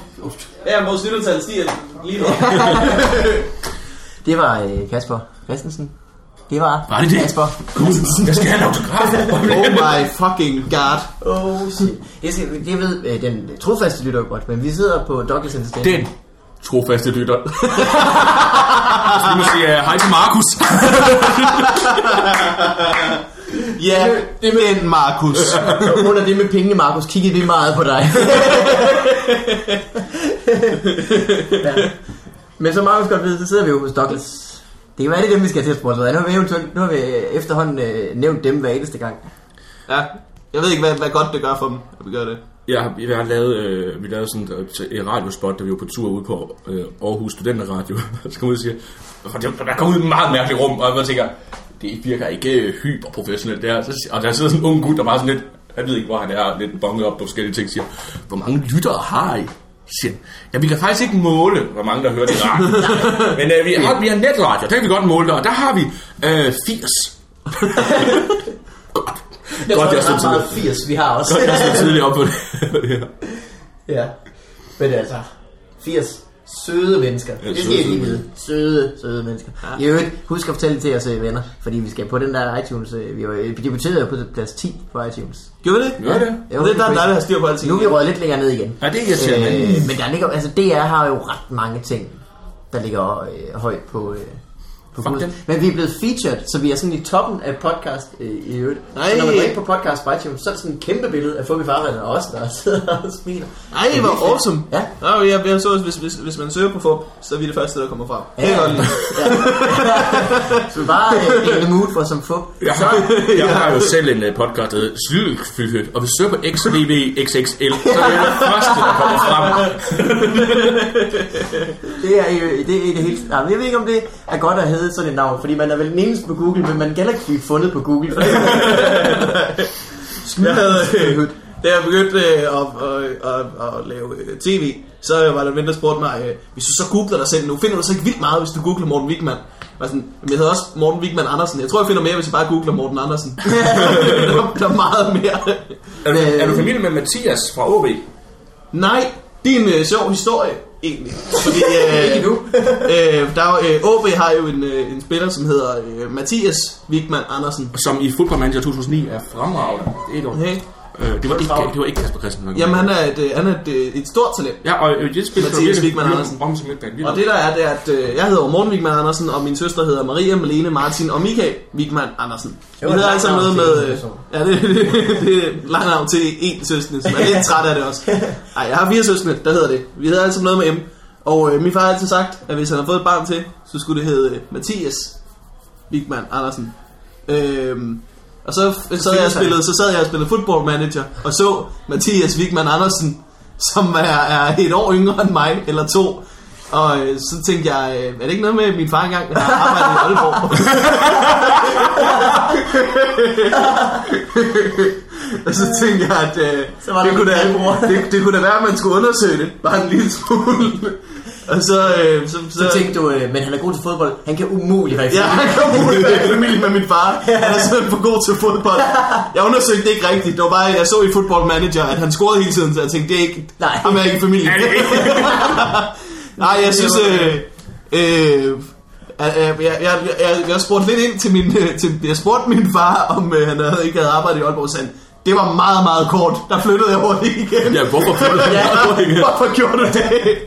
Ja, vores lyttertal stiger lige nu. det var øh, Kasper Christensen. Det var, Var det det? Kasper. Jeg skal have en autograf. Oh my fucking god. Oh shit. Jeg, skal, jeg ved, øh, den trofaste lytter godt, men vi sidder på Douglas Entertainment. Den trofaste lytter. Så vi må sige uh, hej til Markus. Ja, det med en Markus. Under det med pengene, Markus, kiggede vi meget på dig. ja. Men som Markus godt ved, så sidder vi jo hos Douglas. Det kan være, det er dem, vi skal til at sponsere. Nu har vi, eventuelt, nu har vi efterhånden øh, nævnt dem hver eneste gang. Ja, jeg ved ikke, hvad, hvad godt det gør for dem, at vi gør det. Har, jeg har lavet, øh, vi lavede sådan et, et radiospot, da vi var på tur ude på øh, Aarhus Studenterradio. Så kom ud og siger, der kom ud i et meget mærkeligt rum, og jeg tænker, det virker ikke øh, hyperprofessionelt der. Så, og der sidder sådan en ung gut, der bare sådan lidt, jeg ved ikke, hvor han er, lidt bonget op på forskellige ting, siger, hvor mange lyttere har I? Siger, han, ja, vi kan faktisk ikke måle, hvor mange der hører det i radio. Men øh, vi, har, vi har netradio, der kan vi godt måle det, og der har vi øh, 80. godt. Jeg Godt, tror, jeg det er stod meget tidligt. 80, vi har også. Godt, jeg stod tidligt op på det. her. Ja. Men altså, 80 søde mennesker. Ja, det skal søde, jeg lige søde vide. Søde, søde mennesker. Ja. I øvrigt, husk at fortælle det til os øh, venner, fordi vi skal på den der iTunes. øh, Vi, var, vi debuterede jo på plads 10 på iTunes. Gjorde vi det? Gør det? Jo, det er der, der, der har styr på alting. Nu er vi røget lidt længere ned igen. Ja, det er irriterende. Øh, men der ligger, altså DR har jo ret mange ting, der ligger øh, højt på, øh, på Fuck dem. Men vi er blevet featured, så vi er sådan i toppen af podcast øh, i øvrigt. Nej. Så når man går ind på podcast på iTunes, så er der sådan et kæmpe billede af Fubi Farvandet og os, der sidder og smiler. Ej, det var awesome. Ja. Nå, jeg, jeg så, også, hvis, hvis, hvis man søger på FUB, så er vi det første, der kommer frem. Det Ja. er godt lide. Så bare øh, the mood for som fup. Jeg har, jeg har jo selv en øh, podcast, der hedder Slylfyldt, og hvis du søger på XVVXXL, så er det det første, der kommer frem. Det er, jo- det er det hele. Nej, jeg ved ikke, om det er godt at hedde sådan et navn, fordi man er vel den eneste på Google, men man kan heller ikke blive fundet på Google. Jeg havde, øh, da jeg begyndte øh, at, at, at, at lave øh, tv, så var der en ven, der spurgte mig, øh, hvis du så googler dig selv nu, finder du så ikke vildt meget, hvis du googler Morten Wigman? Jeg var sådan, men jeg hedder også Morten Wigman Andersen. Jeg tror, jeg finder mere, hvis jeg bare googler Morten Andersen. der, der er meget mere. Er du, er du familie med Mathias fra OB? Nej, det er en øh, sjov historie, egentlig. Fordi, øh, Ikke nu. øh, der er, øh, OB har jo en, øh, en spiller, som hedder øh, Mathias Wigman Andersen. Som i Football Manager 2009 er fremragende. Det er et ord. Okay. Øh, det, var ikke, det var ikke Kasper Christensen. Jamen, han er et, øh, han er et, øh, et stort talent. Ja, og øh, det spiller Mathias Wigman Andersen. Om som midtbane. Og det der er, det er, at øh, jeg hedder Morten Wigman Andersen, og min søster hedder Maria, Malene, Martin og Michael Wigman Andersen. Vi hedder altså noget med... Øh, ja, det, det, det er langt navn til én søskende, som er lidt træt af det også. Nej, jeg har fire søskende, der hedder det. Vi hedder altså noget med M. Og øh, min far har altid sagt, at hvis han har fået et barn til, så skulle det hedde øh, Mathias Wigman Andersen. Øhm, og så, så, sad jeg og spillede, så sad jeg og spillede football manager, og så Mathias Wigman Andersen, som er, er et år yngre end mig, eller to. Og øh, så tænkte jeg, øh, er det ikke noget med, at min far engang har arbejdet i Aalborg? og så tænkte jeg, at øh, Så var det, der kunne da, det, det kunne da være, at man skulle undersøge det, bare en lille smule. Og så, øh, så, så, Så tænkte du, øh, men han er god til fodbold. Han kan umuligt være i Ja, familie. han kom ud af familie med min far. Han er simpelthen for god til fodbold. Jeg undersøgte det ikke rigtigt. Det var bare, jeg så i Football Manager, at han scorede hele tiden, så jeg tænkte, det er ikke, Nej. ham er ikke i familie. Nej, jeg synes, øh, øh, jeg, jeg, jeg, jeg, spurgte lidt ind til min, øh, til, jeg spurgte min far, om øh, han havde, ikke havde arbejdet i Aalborg, han, det var meget, meget kort. Der flyttede jeg hurtigt igen. Ja, hvorfor flyttede Ja, jeg? hvorfor gjorde du det?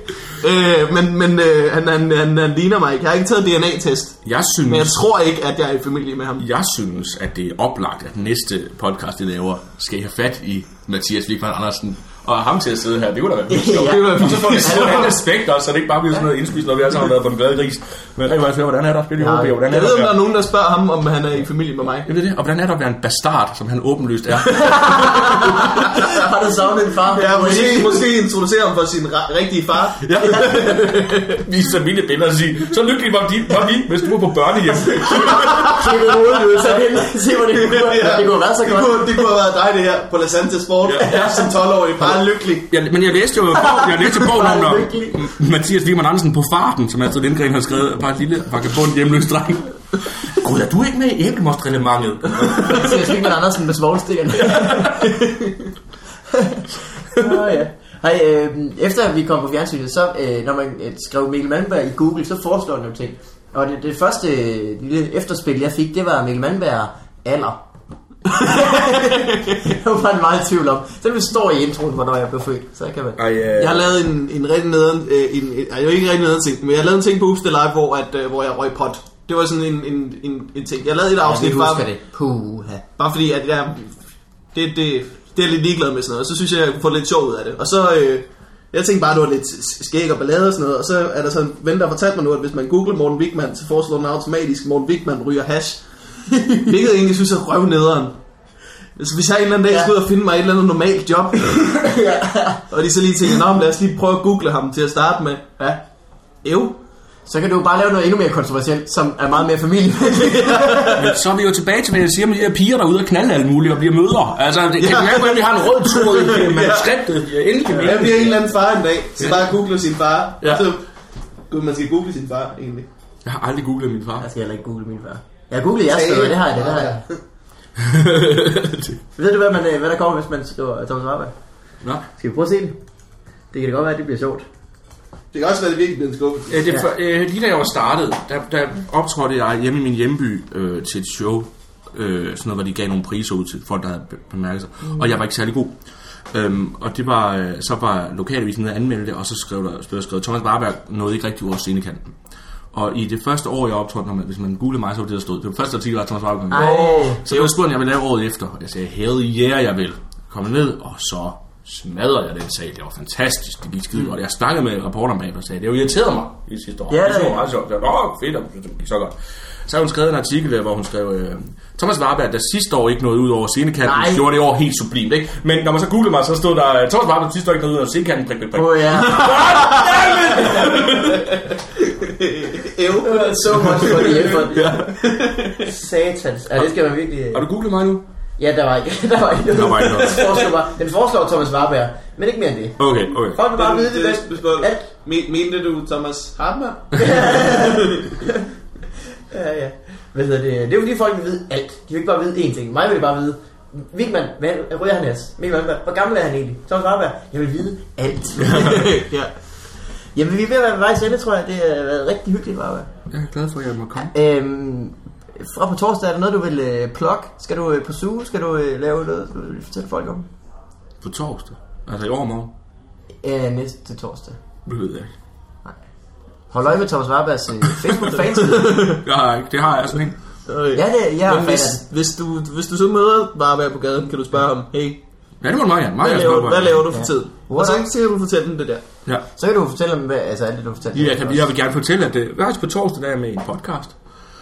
Øh, men men øh, han, han, han, han ligner mig ikke. Jeg har ikke taget DNA-test. Jeg Men jeg synes, tror ikke, at jeg er i familie med ham. jeg synes, at det er oplagt, at næste podcast, vi laver, skal I have fat i Mathias Wigman Andersen. Og ham til at sidde her, det kunne da være vildt sjovt. Ja. Og så får vi sådan en aspekt også, så det ikke bare bliver sådan noget indspist, når vi alle sammen har været på en glad gris. Men rigtig meget hvordan er der at spille i og hvordan er Jeg ved, om at der er nogen, der spørger ham, om han er i familie med mig. Jeg ved det, og hvordan er der at være en bastard, som han åbenlyst er? Har du savnet en far? Ja, måske, måske introducere ham for sin rigtige far. Ja. Vise familiebilleder og sige, så lykkelig var, de, var vi, hvis du var på børnehjem. Klippet hovedet ud, så hen. Se, hvor det kunne, det kunne være så det godt. kunne, det kunne have været dig, det her, på La Santa Sport. Ja. Som 12-årig, bare lykkelig. Ja, men jeg læste jo jeg læste bogen om, når Lykkelig. Mathias Wigman Andersen på farten, som Astrid Lindgren har skrevet, bare et lille vagabond hjemløs dreng. Gud, er du ikke med i æblemostreglementet? Mathias Wigman Andersen med svoglstikkerne. Nå ja. Hej, øh, efter vi kom på fjernsynet, så øh, når man øh, skrev Mikkel Malmberg i Google, så foreslår den jo ting. Og det, det første øh, lille efterspil, jeg fik, det var Mikkel Malmberg alder. jeg var bare meget i tvivl om. Så det står i introen, hvornår jeg blev født. Så jeg kan være... Ej, øh, Jeg har lavet en, en rigtig nederen, øh, en, en, det var ikke rigtig nederen ting, men jeg har lavet en ting på Ups Live, hvor, at, øh, hvor jeg røg pot. Det var sådan en, en, en, en ting. Jeg lavede et Ja, afsnit, vi bare, det. Puha. bare fordi, at jeg, det, det, det er jeg lidt ligeglad med sådan noget, og så synes jeg, jeg kunne få lidt sjov ud af det. Og så, øh, jeg tænkte bare, det var lidt skæg og ballade og sådan noget, og så er der sådan en ven, der har fortalt mig nu, at hvis man googler Morten Wigman, så foreslår den automatisk, Morten Wigman ryger hash. Hvilket jeg egentlig synes er røv nederen. Så hvis jeg en eller anden dag Ja. skal ud og finde mig et eller andet normalt job, og de så lige tænker, nå, lad os lige prøve at google ham til at starte med. Ja. Ev. Så kan du bare lave noget endnu mere kontroversielt, som er meget mere familie. Men så er vi jo tilbage til, hvad jeg siger med de her piger, der er ude og knalde alt muligt og bliver mødre. Altså, det kan Ja. ja. være, at vi har en rød tråd i manuskriptet. Ja. Endelig kan vi Jeg bliver en eller anden far en dag, så bare google sin far. Ja. Så, man skal google sin far, egentlig. Jeg har aldrig googlet min far. Jeg skal heller ikke google min far. Jeg har googlet jeres det har jeg, det, det har jeg. Ved du, hvad, man, øh, hvad der kommer, hvis man skriver Thomas Warberg? Nå. Skal vi prøve at se det? Det kan da godt være, at det bliver sjovt. Det kan også være, det virkelig bliver en skuffe. Øh, det, for, øh, lige da jeg var startet, der, der optrådte jeg hjemme i min hjemby øh, til et show, øh, sådan noget, hvor de gav nogle priser ud til folk, der havde be- bemærket sig, mm. og jeg var ikke særlig god. Øhm, og det var, øh, så var lokalavisen nede at anmelde det, og så skrev der, der skrevet, Thomas Warberg nåede ikke rigtig over scenekanten. Og i det første år, jeg optrådte, når man, hvis man googlede mig, så var det, der stod. Det var første artikel, var Thomas Warberg. Så jeg spurgte, jeg ville lave året efter. Jeg sagde, hell yeah, jeg vil. Kom ned, og så smadrede jeg den sag. Det var fantastisk. Det gik skide godt. Jeg snakkede med reporteren bag, og sagde, det har irriteret mig i sidste år. Ja, det var meget sjovt. Jeg Nå, fedt, det gik så godt. Så har hun skrevet en artikel, hvor hun skrev, øh, Thomas Warberg, der sidste år ikke nåede ud over scenekanten, gjorde det år helt sublimt. Ikke? Men når man så googlede mig, så stod der, Thomas Warberg, der sidste år ikke nåede ud over scenekanten, prik, prik, prik. Åh oh, ja. Ev. so much for the effort. ja. Satans. Ja, det skal man virkelig... Har du googlet mig nu? Ja, der var ikke, der var ikke noget. Der var ikke noget. Den foreslår, bare, den foreslår Thomas Warberg, men ikke mere end det. Okay, okay. Folk vil bare vide det, det, det, Alt. Men- Mente du Thomas Hartmann? Ja, ja. Hvad hedder det? Det er jo fordi folk vil vide alt. De vil ikke bare vide én ting. Mig vil bare vide, Vigman, hvad ryger han ellers? Mikkel Malmberg, hvor gammel er han egentlig? Thomas Warberg, jeg vil vide alt. ja. Jamen, vi er ved at være ved vejs ende, tror jeg. Det har været rigtig hyggeligt, Warberg. Jeg er glad for, at jeg må komme. Øhm, fra på torsdag er der noget, du vil øh, plukke? Skal du øh, på suge? Skal du øh, lave noget, du vil fortælle folk om? På torsdag. Altså i overmorgen. Ja, næste torsdag. Det ved jeg ikke. Hold øje med Thomas Warbergs øh, Facebook-fanside. Jeg har ikke. Det har jeg sådan en. Okay. Ja, det, jeg er Men hvis, hvis, du, hvis du så møder bare på gaden, kan du spørge ham, hey, Ja, det må du meget gerne. Meget hvad laver, hvad laver du for Ja. tid? Og så, så kan du fortælle dem det der. Ja. Så kan du fortælle dem, hvad, altså alt det, du fortæller. Ja, jeg, kan, jeg vil gerne fortælle, at det faktisk på torsdag der er jeg med en podcast,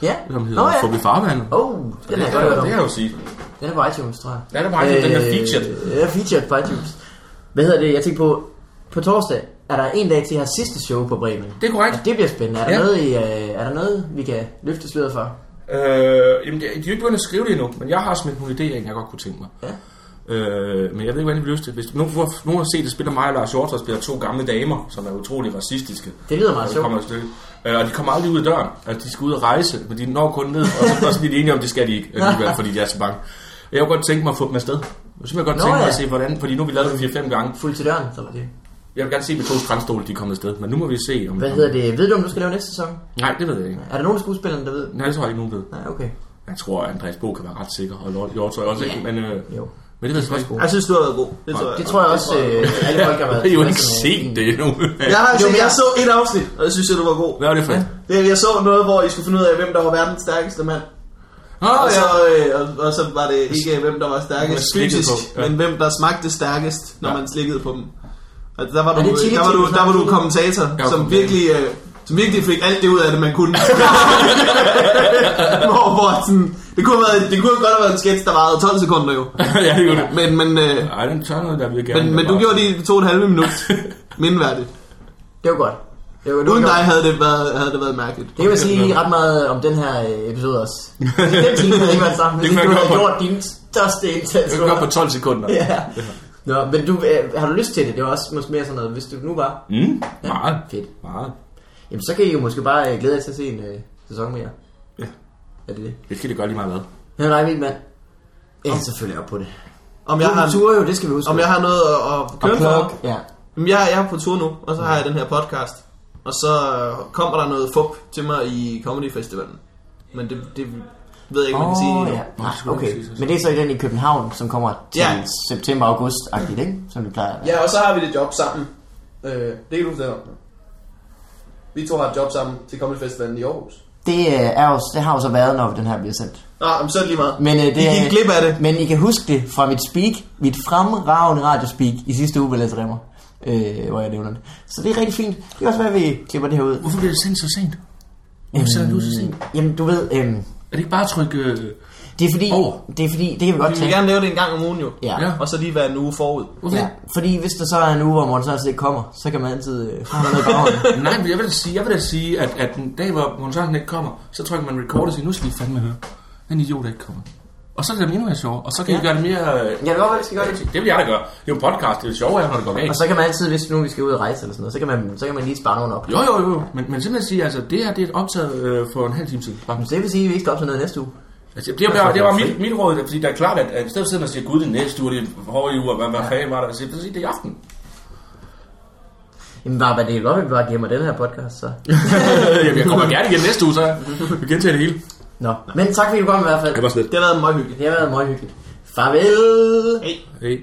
Ja. som hedder Nå, ja. Forbi Farvandet. Oh, den det, er kan godt jeg, hørt det om. kan jeg jo sige. Den er på iTunes, tror jeg. Ja, det er bare den er featured. Ja, featured på iTunes. Hvad hedder det? Jeg tænkte på, på torsdag er der en dag til have sidste show på Bremen. Det er korrekt. Og det bliver spændende. Er der, Ja. noget, i, øh, er der noget, vi kan løfte sløret for? Øh, jamen, de er jo ikke begyndt at skrive det endnu, men jeg har smidt nogle idéer, ind, jeg godt kunne tænke mig. Ja. Øh, men jeg ved ikke, hvordan de vil løse det. Hvis nogen, nogen har set det, spiller mig og Lars Hjort, spiller to gamle damer, som er utrolig racistiske. Det lyder meget det sjovt. Øh, og de kommer aldrig ud af døren. Altså, de skal ud og rejse, men de når kun ned. Og så, og så bliver de enige om, det skal de ikke, alligevel, fordi de er så bange. Jeg kunne godt tænke mig at få dem afsted. Jeg kunne simpelthen godt Nå, tænke mig ja. at se, hvordan... Fordi nu har vi lavet det 4-5 gange. Fuld til døren, så var det. Jeg vil gerne se med to strandstole, de er kommet afsted. Men nu må vi se, om... Hvad hedder det? Ved du, om du skal lave næste sæson? Nej, det ved jeg ikke. Er der nogen af skuespillerne, der ved? Nej, det tror jeg ikke, nogen ved. Nej, okay. Jeg tror, at Andreas Bo kan være ret sikker, og Hjort tror jeg også ikke, men, øh, Jo. Men det ved jeg ikke. Jeg synes, du har været god. Det tror jeg. Det tror jeg også, øh, alle folk har været. Jeg har jo ikke set det endnu. Jeg, har, altså, jeg så et afsnit, og jeg synes, at du var god. Hvad var det for et? Det, jeg så noget, hvor I skulle finde ud af, hvem der var verdens stærkeste mand. Åh, Og ja. så, øh, og, og så var det ikke, hvem der var stærkest fysisk, ja. men hvem der smagte stærkest, når Ja. man slikkede på dem. Og der var du, der var du, der var du kommentator, som virkelig, øh, som virkelig fik alt det ud af det, man kunne. hvor, hvor sådan, det kunne, have været, det kunne godt have været en sketch, der varede 12 sekunder jo. ja, det gjorde det. Men, men, øh, Ej, den tør noget, der vil gerne. men, men du gjorde det i to og et halvt minut. Mindværdigt. Det var godt. Det var, det var Uden godt. dig havde det været, havde det været mærkeligt. Det kan man sige ret meget om den her øh, episode også. Den time havde ikke været sammen, Det hvis kan du man havde på- gjort din største indsats. Det gør på 12 sekunder. Ja. Nå, men du, øh, har du lyst til det? Det var også måske mere sådan noget, hvis du nu var. Mm, meget. Fedt. Meget. Jamen, så kan I jo måske bare øh, glæde jer til at se en øh, sæson mere. Ja. Er det det? Det skal det gøre lige meget hvad. Ja, nej, min mand. Jeg er selvfølgelig op på det. Om jeg har, Kultur jo, det skal vi huske. om jeg har noget at, at køre for. Ja. Jamen, jeg, jeg er på tur nu, og så har jeg den her podcast. Og så øh, kommer der noget fup til mig i Comedy Festivalen. Men det, det ved jeg ikke, man kan sige endnu. ja. Nej, okay. Men det er så i den i København, som kommer til Ja. september-august-agtigt, ikke? Som det plejer. at være. Ja, og så har vi det job sammen. Øh, det kan du fortælle om. Vi to har et job sammen til Comedy Festivalen i Aarhus. Det, øh, er jo, det har jo så været, når den her bliver sendt. Nå, men så er det lige meget. Men, øh, det, I gik glip af det. Men I kan huske det fra mit speak, mit fremragende radiospeak i sidste uge ved Lasse Remmer, øh, hvor jeg nævner det. Så det er rigtig fint. Det kan også være, at vi klipper det her ud. Hvorfor bliver det sendt så sent? Hvorfor sender du så sent? Jamen, du ved, øh, Er det ikke bare at trykke... Øh... det er fordi, Over. det er fordi, det kan vi godt Vi vil tage. gerne lave det en gang om ugen jo. Ja. Ja. Og så lige være en uge forud. Hvorfor Ja, fordi hvis der så er en uge, hvor Morten Sørensen ikke kommer, så kan man altid øh, få ham noget i baghånden. Nej, men jeg vil da sige, jeg vil da sige at, at den dag, hvor Måns Sørensen ikke kommer, så trykker man record og siger, nu skal I fandme høre. Den idiot, der ikke kommer. Og så er det endnu mere sjovt. Og så kan ja. I gøre det mere... øh, Ja, det var, vi skal gøre det. Det vil jeg da gøre. Det er jo en podcast, det er sjovt, når det går galt. Og så kan man altid, hvis nu vi skal ud og rejse eller sådan noget, så kan man, så kan man lige spare nogen op. Jo, jo, jo. Men, men simpelthen sige, altså, det her det er et optaget øh, for en halv time siden. Så det vil sige, at vi ikke skal op til noget næste uge. Altså, det, er bare, det var mit, mit råd, fordi det er klart, at, at i stedet for at man siger, gud, det er næste uge, det er hårde uge, og hvad, hvad fanden var der? Så sige, det er i aften. Jamen bare, hvad det er godt, at vi bare giver mig den her podcast, så. Jamen, jeg kommer gerne igen næste uge, så vi gentager det hele. Nå, men tak fordi du kom i hvert fald. Det var slet. Det har været meget hyggeligt. Det har været meget hyggeligt. Farvel! Hey. Hey.